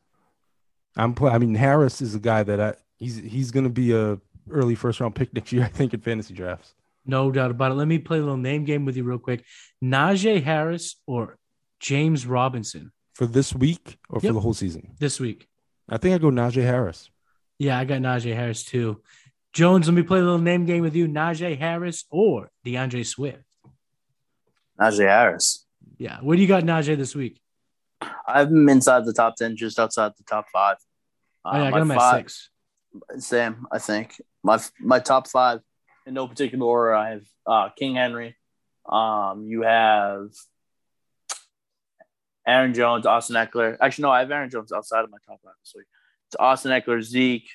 I'm I mean, Harris is a guy that I, he's, he's going to be a early first round pick next year, I think, in fantasy drafts. No doubt about it. Let me play a little name game with you real quick. Najee Harris or James Robinson? For this week or yep. for the whole season? This week. I think I go Najee Harris. Yeah, I got Najee Harris too. Jones, let me play a little name game with you. Najee Harris or D'Andre Swift? Najee Harris. Yeah. Where do you got Najee this week? I have him inside the top 10, just outside the top five. Uh, oh, yeah, I got him five, at six. Same, I think. My my top five, in no particular order, I have uh, King Henry. Um, you have Aaron Jones, Austin Ekeler. Actually, no, I have Aaron Jones outside of my top five this week. It's Austin Ekeler, Zeke,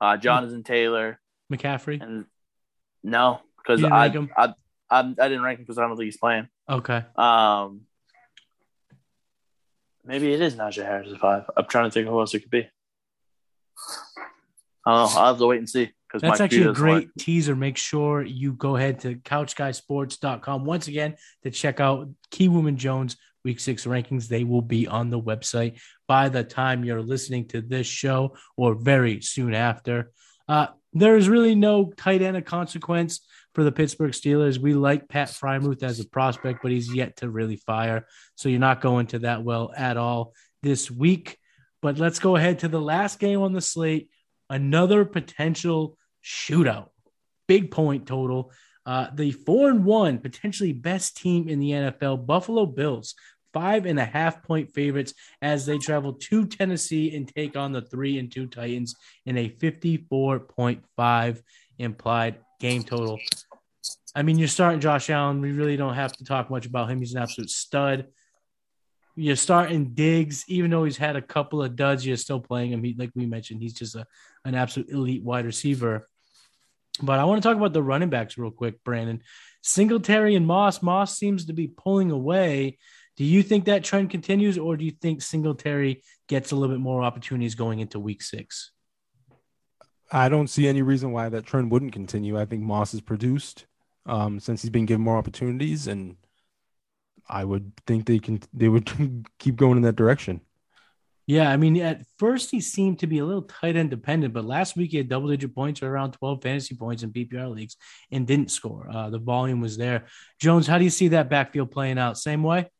uh, Jonathan Taylor, McCaffrey. And no, because I, I, I, I didn't rank him because I don't think he's playing. Okay. Um, maybe it is Najee Harris at five. I'm trying to think who else it could be. I don't know. I'll have to wait and see. That's actually a great teaser. Make sure you go ahead to couchguysports.com once again to check out Key Woman Jones week six rankings. They will be on the website by the time you're listening to this show or very soon after. Uh, there is really no tight end of consequence for the Pittsburgh Steelers. We like Pat Freiermuth as a prospect, but he's yet to really fire. So you're not going to that well at all this week. But let's go ahead to the last game on the slate. Another potential shootout. Big point total. Uh, the four and one, potentially best team in the NFL, Buffalo Bills, five and a half point favorites as they travel to Tennessee and take on the three and two Titans in a 54.5 implied game total. I mean, you're starting Josh Allen. We really don't have to talk much about him. He's an absolute stud. You're starting Diggs, even though he's had a couple of duds, you're still playing him. He, like we mentioned, he's just a, an absolute elite wide receiver. But I want to talk about the running backs real quick, Brandon. Singletary and Moss. Moss seems to be pulling away. Do you think that trend continues, or do you think Singletary gets a little bit more opportunities going into week six? I don't see any reason why that trend wouldn't continue. I think Moss has produced um, since he's been given more opportunities, and I would think they can they would keep going in that direction. Yeah, I mean, at first he seemed to be a little tight end dependent, but last week he had double digit points or around 12 fantasy points in PPR leagues and didn't score. Uh, the volume was there. Jones, how do you see that backfield playing out? Same way?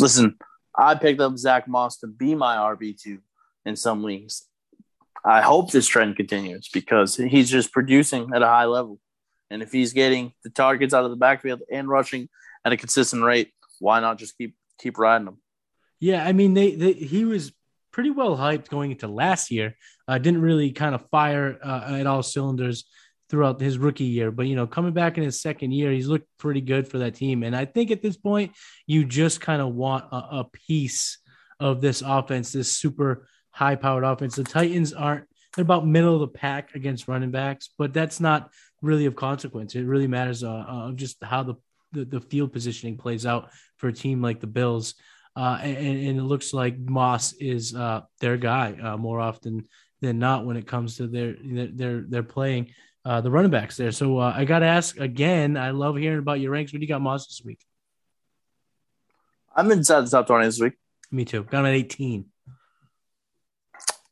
Listen, I picked up Zack Moss to be my RB2 in some leagues. I hope this trend continues because he's just producing at a high level. And if he's getting the targets out of the backfield and rushing at a consistent rate, why not just keep keep riding him? Yeah, I mean, they, they he was pretty well hyped going into last year. Uh, didn't really kind of fire uh, at all cylinders throughout his rookie year, but you know, coming back in his second year, he's looked pretty good for that team. And I think at this point, you just kind of want a, a piece of this offense, this super high-powered offense. The Titans aren't they're about middle of the pack against running backs, but that's not really of consequence. It really matters uh, uh, just how the, the, the field positioning plays out for a team like the Bills. Uh, and, and, it looks like Moss is uh, their guy uh, more often than not when it comes to their their their playing uh, the running backs there. So uh, I got to ask again. I love hearing about your ranks. What do you got Moss this week? I'm inside the top twenty this week. Me too. Got him at 18.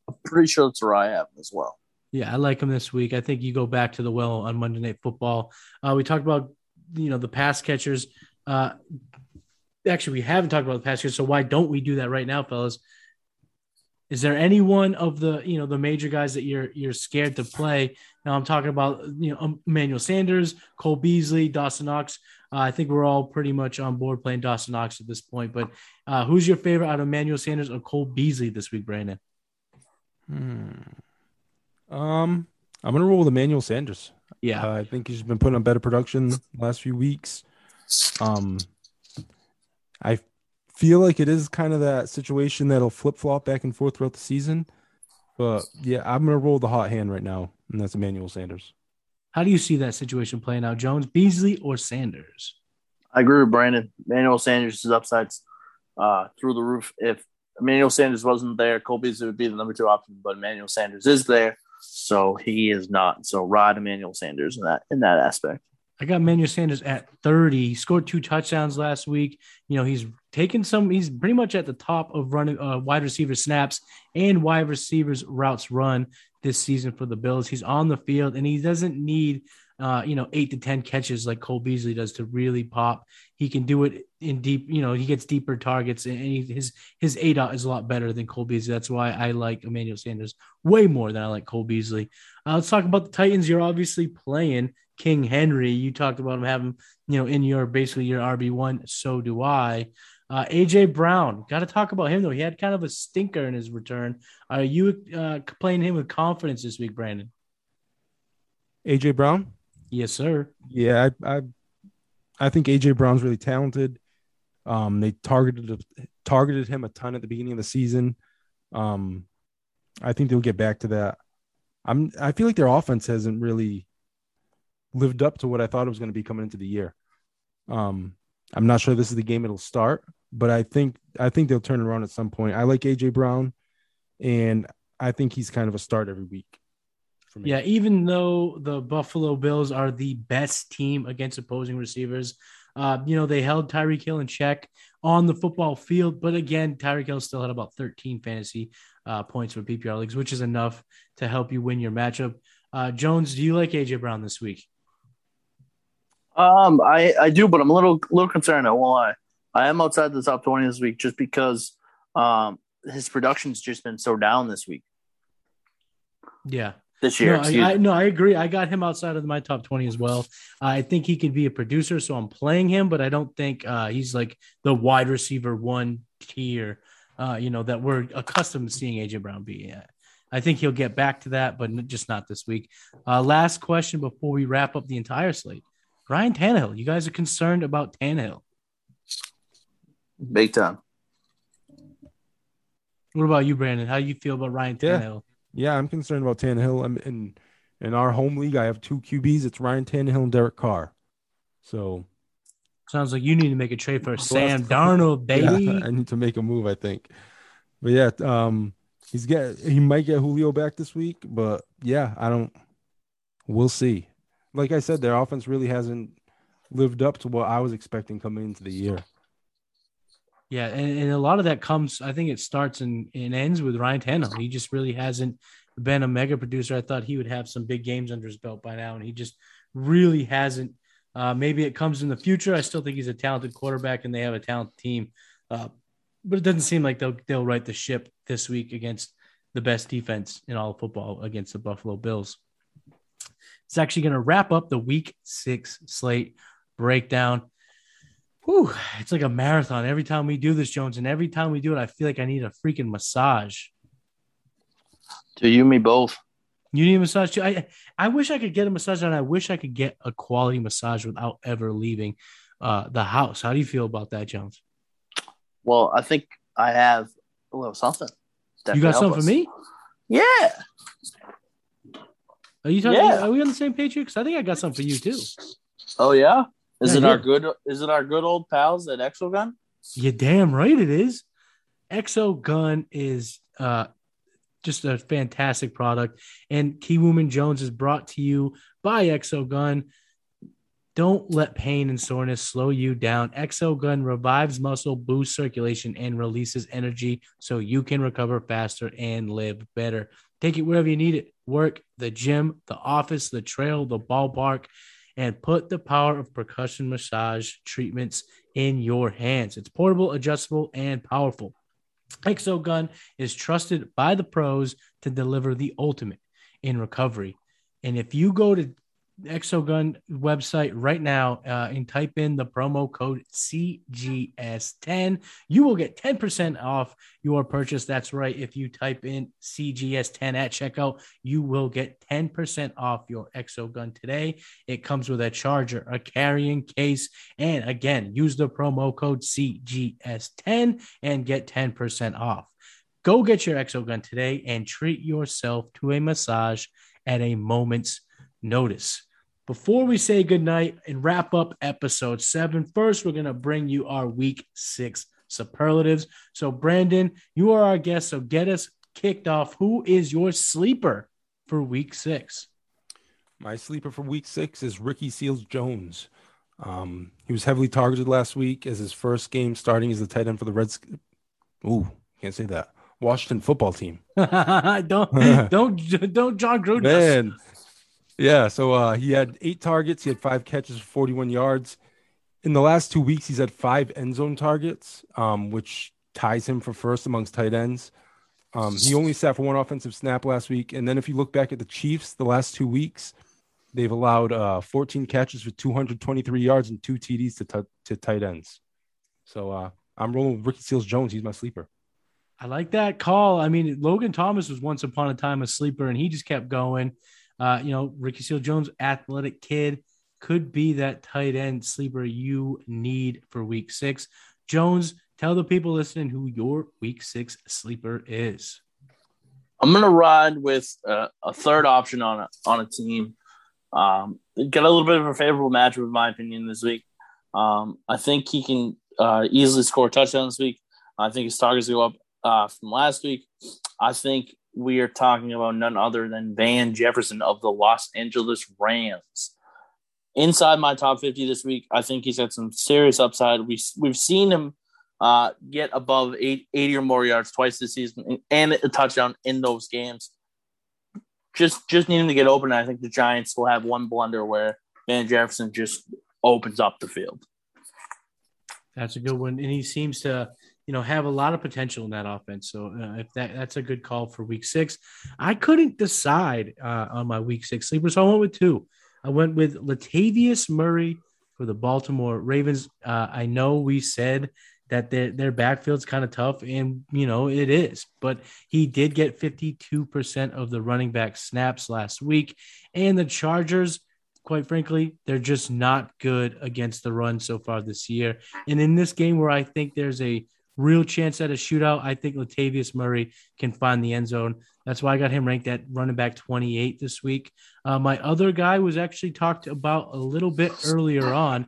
I'm pretty sure that's where I am as well. Yeah, I like him this week. I think you go back to the well on Monday Night Football. Uh, we talked about you know the pass catchers. Uh, actually we haven't talked about the past year, so why don't we do that right now, fellas? Is there anyone of the you know the major guys that you're you're scared to play? Now I'm talking about you know Emmanuel Sanders, Cole Beasley, Dawson Knox. Uh, I think we're all pretty much on board playing Dawson Knox at this point. But uh, who's your favorite out of Emmanuel Sanders or Cole Beasley this week, Brandon? Hmm. Um, I'm gonna roll with Emmanuel Sanders. Yeah, uh, I think he's been putting on better production last few weeks. Um, I feel like it is kind of that situation that'll flip flop back and forth throughout the season. But yeah, I'm gonna roll the hot hand right now, and that's Emmanuel Sanders. How do you see that situation playing out, Jones, Beasley, or Sanders? I agree with Brandon. Emmanuel Sanders' upsides uh, through the roof. If Emmanuel Sanders wasn't there, Cole Beasley would be the number two option, but Emmanuel Sanders is there, so he is not. So ride Emmanuel Sanders in that in that aspect. I got Emmanuel Sanders at 30. He scored two touchdowns last week. You know, he's taken some, he's pretty much at the top of running uh, wide receiver snaps and wide receivers routes run this season for the Bills. He's on the field and he doesn't need, uh, you know, eight to 10 catches like Cole Beasley does to really pop. He can do it in deep, you know, he gets deeper targets and he, his, his aDOT is a lot better than Cole Beasley. That's why I like Emmanuel Sanders way more than I like Cole Beasley. Uh, let's talk about the Titans. You're obviously playing King Henry. You talked about him having, you know, in your basically your RB one. So do I. Uh, AJ Brown, got to talk about him though. He had kind of a stinker in his return. Are you uh, playing him with confidence this week, Brandon? AJ Brown. Yes, sir. Yeah, I, I, I think AJ Brown's really talented. Um, they targeted targeted him a ton at the beginning of the season. Um, I think they'll get back to that. I'm. I feel like their offense hasn't really lived up to what I thought it was going to be coming into the year. Um, I'm not sure this is the game it'll start, but I think I think they'll turn around at some point. I like AJ Brown, and I think he's kind of a start every week. Yeah, even though the Buffalo Bills are the best team against opposing receivers, uh, you know they held Tyreek Hill in check on the football field, but again, Tyreek Hill still had about 13 fantasy uh, points for PPR leagues, which is enough to help you win your matchup. Uh, Jones, do you like AJ Brown this week? Um, I I do, but I'm a little little concerned. I won't lie. I am outside the top twenty this week just because um his production's just been so down this week. Yeah. This year, no I, I, no, I agree. I got him outside of my top 20 as well. Uh, I think he could be a producer, so I'm playing him, but I don't think uh, he's like the wide receiver one tier, uh, you know, that we're accustomed to seeing AJ Brown be at. I think he'll get back to that, but just not this week. Uh, last question before we wrap up the entire slate. Ryan Tannehill. You guys are concerned about Tannehill. Big time. What about you, Brandon? How do you feel about Ryan Tannehill? Yeah, yeah I'm concerned about Tannehill. I'm in in our home league. I have two QBs. It's Ryan Tannehill and Derek Carr. So sounds like you need to make a trade for Sam Darnold, baby. Yeah, I need to make a move. I think. But yeah, um, he's get he might get Julio back this week. But yeah, I don't. We'll see like I said, their offense really hasn't lived up to what I was expecting coming into the year. Yeah, and, and a lot of that comes, I think it starts and, and ends with Ryan Tannehill. He just really hasn't been a mega producer. I thought he would have some big games under his belt by now, and he just really hasn't. Uh, maybe it comes in the future. I still think he's a talented quarterback, and they have a talented team. Uh, but it doesn't seem like they'll they'll right the ship this week against the best defense in all football against the Buffalo Bills. It's actually going to wrap up the week six slate breakdown. Whew, it's like a marathon every time we do this, Jones. And every time we do it, I feel like I need a freaking massage. To you, me both. You need a massage too. I I wish I could get a massage, and I wish I could get a quality massage without ever leaving uh, the house. How do you feel about that, Jones? Well, I think I have a little something. You got something us. for me? Yeah. Are you talking? Yeah. Are we on the same page here? Because I think I got something for you too. Oh yeah, is yeah, it our good? Is it our good old pals at Exogun? You damn right it is. Exogun is uh, just a fantastic product, and Key Woman Jones is brought to you by Exogun. Don't let pain and soreness slow you down. Exogun revives muscle, boosts circulation, and releases energy so you can recover faster and live better. Take it wherever you need it work, the gym, the office, the trail, the ballpark, and put the power of percussion massage treatments in your hands. It's portable, adjustable, and powerful. Exogun is trusted by the pros to deliver the ultimate in recovery. And if you go to Exogun website right now uh, and type in the promo code CGS10. You will get 10% off your purchase. That's right. If you type in CGS10 at checkout, you will get 10% off your Exogun today. It comes with a charger, a carrying case, and again, use the promo code CGS10 and get 10% off. Go get your Exogun today and treat yourself to a massage at a moment's notice. Before we say goodnight and wrap up episode seven, first, we're going to bring you our week six superlatives. So, Brandon, you are our guest. So, get us kicked off. Who is your sleeper for week six? My sleeper for week six is Ricky Seals Jones. Um, he was heavily targeted last week as his first game starting as the tight end for the Reds. Ooh, can't say that. Washington football team. don't don't don't Jon Gruden. Man, yeah, so uh, he had eight targets. He had five catches for 41 yards. In the last two weeks, he's had five end zone targets, um, which ties him for first amongst tight ends. Um, he only sat for one offensive snap last week. And then if you look back at the Chiefs, the last two weeks, they've allowed uh, 14 catches for 223 yards and two TDs to, t- to tight ends. So uh, I'm rolling with Ricky Seals Jones. He's my sleeper. I like that call. I mean, Logan Thomas was once upon a time a sleeper, and he just kept going. Uh, you know, Ricky Seal Jones, athletic kid, could be that tight end sleeper you need for week six. Jones, tell the people listening who your week six sleeper is. I'm gonna ride with uh, a third option on a on a team. Um, get a little bit of a favorable matchup, in my opinion, this week. Um, I think he can uh, easily score a touchdown this week. I think his targets go up uh, from last week. I think we are talking about none other than Van Jefferson of the Los Angeles Rams. Inside my top 50 this week, I think he's got some serious upside. We, we've seen him uh, get above 80 or more yards twice this season and a touchdown in those games. Just just need him to get open. I think the Giants will have one blunder where Van Jefferson just opens up the field. That's a good one. And he seems to you know, have a lot of potential in that offense. So uh, if that that's a good call for week six, I couldn't decide uh, on my week six sleeper, so I went with two. I went with Latavius Murray for the Baltimore Ravens. Uh, I know we said that their their backfield's kind of tough, and you know it is, but he did get 52% of the running back snaps last week, and the Chargers quite frankly, they're just not good against the run so far this year. And in this game where I think there's a real chance at a shootout. I think Latavius Murray can find the end zone. That's why I got him ranked at running back 28 this week. Uh, my other guy was actually talked about a little bit earlier on.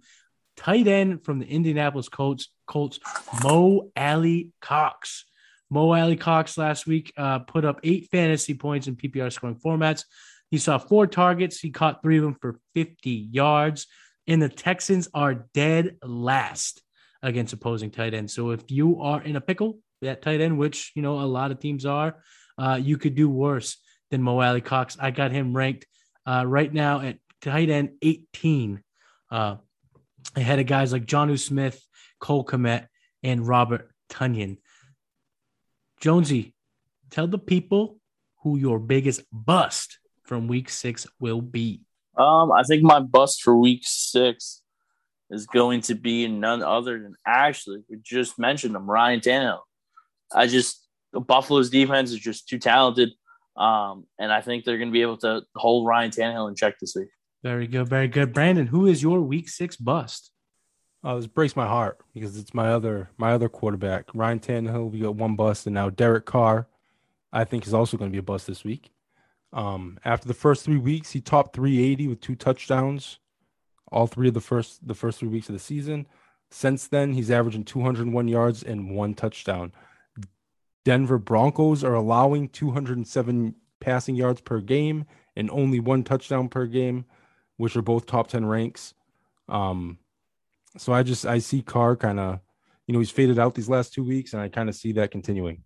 Tight end from the Indianapolis Colts, Colts Mo Alie-Cox. Mo Alie-Cox last week uh, put up eight fantasy points in PPR scoring formats. He saw four targets. He caught three of them for 50 yards. And the Texans are dead last against opposing tight ends. So if you are in a pickle, that tight end, which you know a lot of teams are, uh, you could do worse than Mo Alie-Cox. I got him ranked uh, right now at tight end 18, uh, ahead of guys like Jonnu Smith, Cole Kmet, and Robert Tonyan. Jonesy, tell the people who your biggest bust from week six will be. Um, I think my bust for week six is going to be none other than actually we just mentioned him, Ryan Tannehill. I just the Buffalo's defense is just too talented, um, and I think they're going to be able to hold Ryan Tannehill in check this week. Very good, very good, Brandon. Who is your Week Six bust? Oh, this breaks my heart because it's my other my other quarterback, Ryan Tannehill. We got one bust, and now Derek Carr, I think, is also going to be a bust this week. Um, after the first three weeks, he topped 380 with two touchdowns all three of the first the first three weeks of the season. Since then, he's averaging 201 yards and one touchdown. Denver Broncos are allowing 207 passing yards per game and only one touchdown per game, which are both top 10 ranks. Um, so I just I see Carr kind of, you know, he's faded out these last two weeks, and I kind of see that continuing.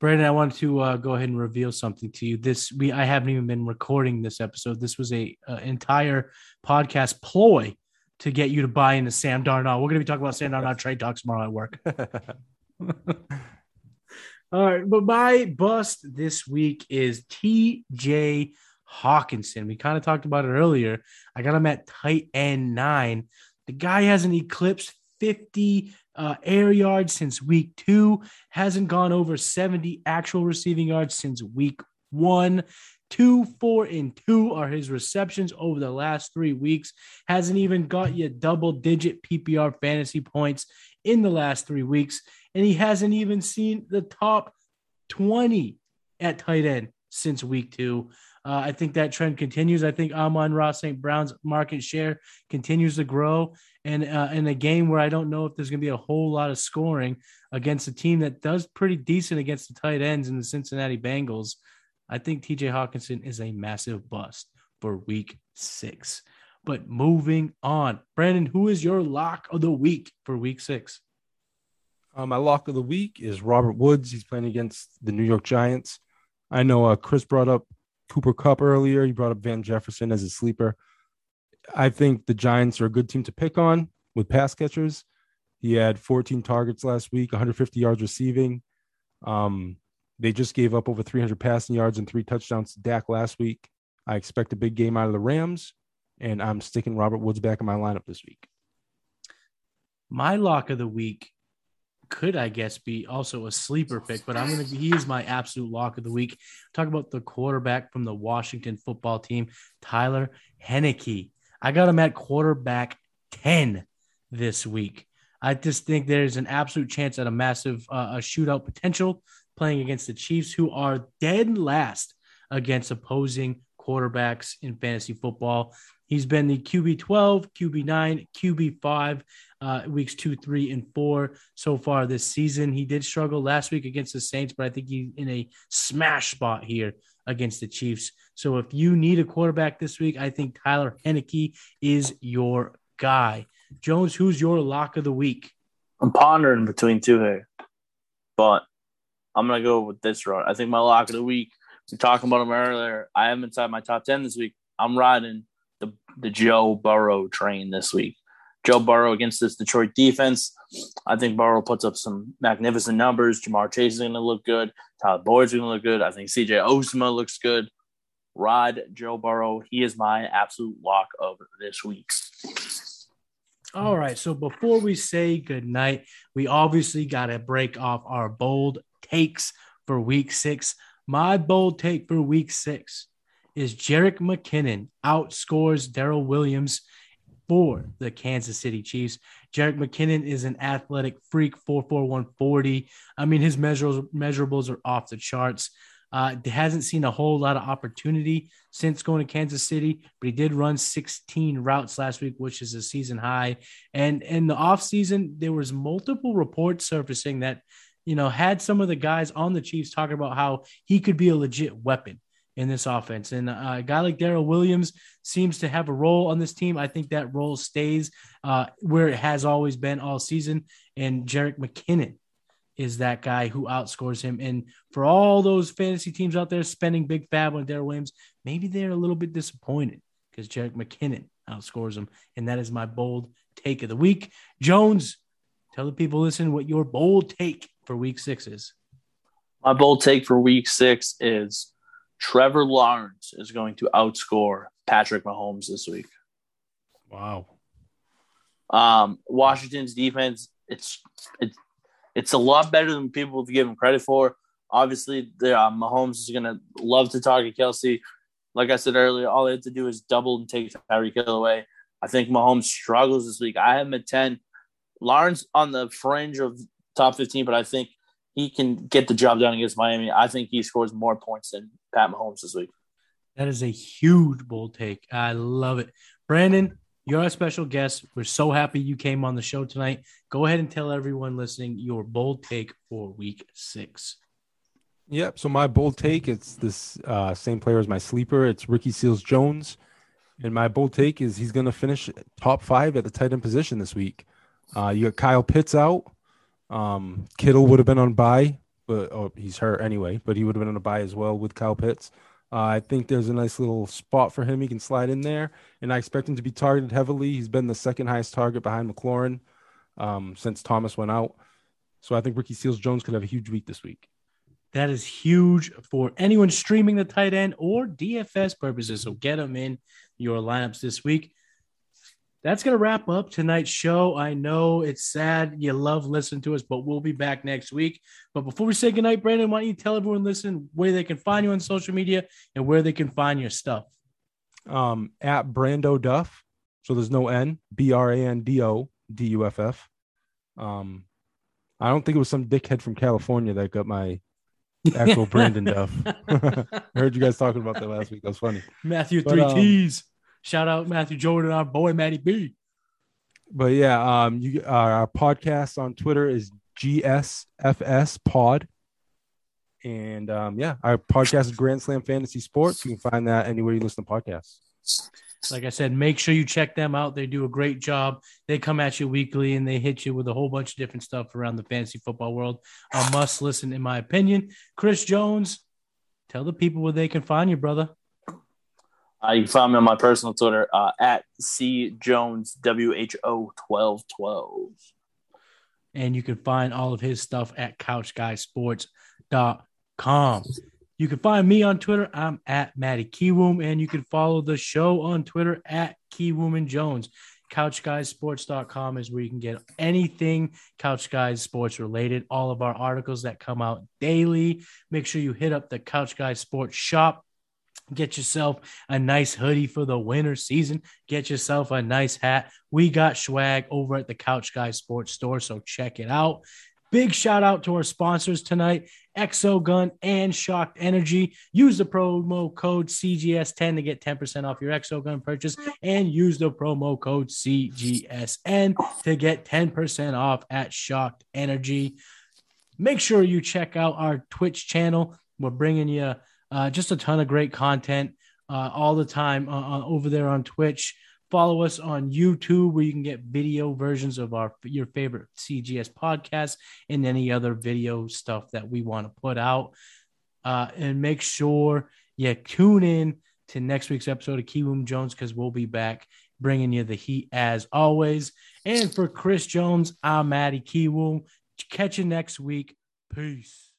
Brandon, I wanted to uh, go ahead and reveal something to you. This we I haven't even been recording this episode. This was a, entire podcast ploy to get you to buy into Sam Darnold. We're going to be talking about Sam Darnold trade talks tomorrow at work. All right, but my bust this week is TJ Hockenson. We kind of talked about it earlier. I got him at tight end nine. The guy hasn't eclipsed 50 uh, air yards since week two, hasn't gone over 70 actual receiving yards since week one. Two, four, and two are his receptions over the last three weeks. Hasn't even got you double digit PPR fantasy points in the last three weeks. And he hasn't even seen the top 20 at tight end since week two. Uh, I think that trend continues. I think Amon-Ra St. Brown's market share continues to grow. And uh, in a game where I don't know if there's going to be a whole lot of scoring against a team that does pretty decent against the tight ends in the Cincinnati Bengals, I think TJ Hockenson is a massive bust for week six. But moving on, Brandon, who is your lock of the week for week six? Uh, my lock of the week is Robert Woods. He's playing against the New York Giants. I know uh, Chris brought up Cooper Kupp earlier. He brought up Van Jefferson as a sleeper. I think the Giants are a good team to pick on with pass catchers. He had 14 targets last week, 150 yards receiving. Um, they just gave up over 300 passing yards and three touchdowns to Dak last week. I expect a big game out of the Rams, and I'm sticking Robert Woods back in my lineup this week. My lock of the week could, I guess, be also a sleeper pick, but I'm going to, he is my absolute lock of the week. Talk about the quarterback from the Washington football team, Tyler Heinicke. I got him at quarterback 10 this week. I just think there's an absolute chance at a massive uh, a shootout potential playing against the Chiefs, who are dead last against opposing quarterbacks in fantasy football. He's been the QB 12, QB 9, QB 5, uh, weeks two, three, and four so far this season. He did struggle last week against the Saints, but I think he's in a smash spot here against the Chiefs. So if you need a quarterback this week, I think Tyler Heinicke is your guy. Jones, who's your lock of the week? I'm pondering between two here, but I'm gonna go with this route. I think my lock of the week. We talking about him earlier. I am inside my top ten this week. I'm riding the the Joe Burrow train this week. Joe Burrow against this Detroit defense. I think Burrow puts up some magnificent numbers. Ja'Marr Chase is going to look good. Tyler Boyd's going to look good. I think CJ Uzomah looks good. Rod Joe Burrow. He is my absolute lock of this week. All right. So before we say goodnight, we obviously got to break off our bold takes for week six. My bold take for week six is Jerick McKinnon outscores Darrel Williams for the Kansas City Chiefs. Jerick McKinnon is an athletic freak, 44140. I mean, his measurables, measurables are off the charts. Uh, hasn't seen a whole lot of opportunity since going to Kansas City, but he did run 16 routes last week, which is a season high. And in the offseason, there was multiple reports surfacing that, you know, had some of the guys on the Chiefs talking about how he could be a legit weapon in this offense. And uh, a guy like Darrel Williams seems to have a role on this team. I think that role stays uh, where it has always been all season. And Jerick McKinnon is that guy who outscores him. And for all those fantasy teams out there spending big FAAB on Darrel Williams, maybe they're a little bit disappointed because Jerick McKinnon outscores him. And that is my bold take of the week. Jones, tell the people listen what your bold take for week six is. My bold take for week six is Trevor Lawrence is going to outscore Patrick Mahomes this week. Wow. Um, Washington's defense, it's it's it's a lot better than people give him credit for. Obviously, the uh, Mahomes is gonna love to target Kelce. Like I said earlier, all they have to do is double and take Tyreek Hill away. I think Mahomes struggles this week. I have him at ten. Lawrence on the fringe of top fifteen, but I think he can get the job done against Miami. I think he scores more points than Pat Mahomes this week. That is a huge bold take. I love it. Brandon, you're a special guest. We're so happy you came on the show tonight. Go ahead and tell everyone listening your bold take for week six. Yep. So my bold take, it's this uh, same player as my sleeper. It's Ricky Seals Jones. And my bold take is he's going to finish top five at the tight end position this week. Uh, you got Kyle Pitts out. Um, Kittle would have been on bye, but oh, he's hurt anyway. But he would have been on a bye as well with Kyle Pitts. Uh, I think there's a nice little spot for him. He can slide in there, and I expect him to be targeted heavily. He's been the second highest target behind McLaurin um, since Thomas went out. So I think Ricky Seals Jones could have a huge week this week. That is huge for anyone streaming the tight end or DFS purposes. So get them in your lineups this week. That's going to wrap up tonight's show. I know it's sad. You love listening to us, but we'll be back next week. But before we say goodnight, Brandon, why don't you tell everyone listening where they can find you on social media and where they can find your stuff? Um, at Brando Duff. So there's no N, B R A N D O D U F F. Um, I don't think it was some dickhead from California that got my actual Brandon Duff. I heard you guys talking about that last week. That was funny. Matthew but, three um, T's. Shout out Matthew Jordan, and our boy Matty B. But yeah, um, you uh, our podcast on Twitter is GSFS Pod, and um, yeah, our podcast is Grand Slam Fantasy Sports. You can find that anywhere you listen to podcasts. Like I said, make sure you check them out. They do a great job. They come at you weekly and they hit you with a whole bunch of different stuff around the fantasy football world. A must listen, in my opinion. Chris Jones, tell the people where they can find you, brother. Uh, you can find me on my personal Twitter uh, at C Jones W H O twelve twelve. And you can find all of his stuff at couchguysports.com. You can find me on Twitter. I'm at Matty Kiwoom, and you can follow the show on Twitter at Keywoman Jones. CouchGuysSports.com is where you can get anything Couch Guys Sports related. All of our articles that come out daily. Make sure you hit up the Couch Guys Sports shop Get yourself a nice hoodie for the winter season. Get yourself a nice hat. We got swag over at the Couch Guy Sports Store, so check it out. Big shout out to our sponsors tonight, Exogun and Shocked Energy. Use the promo code CGS10 to get 10% off your Exogun purchase and use the promo code CGSN to get 10% off at Shocked Energy. Make sure you check out our Twitch channel. We're bringing you uh, just a ton of great content uh, all the time uh, uh over there on Twitch. Follow us on YouTube where you can get video versions of our your favorite CGS podcast and any other video stuff that we want to put out. Uh, and make sure you tune in to next week's episode of Keywoom Jones because we'll be back bringing you the heat as always. And for Chris Jones, I'm Matty Keywoom. Catch you next week. Peace.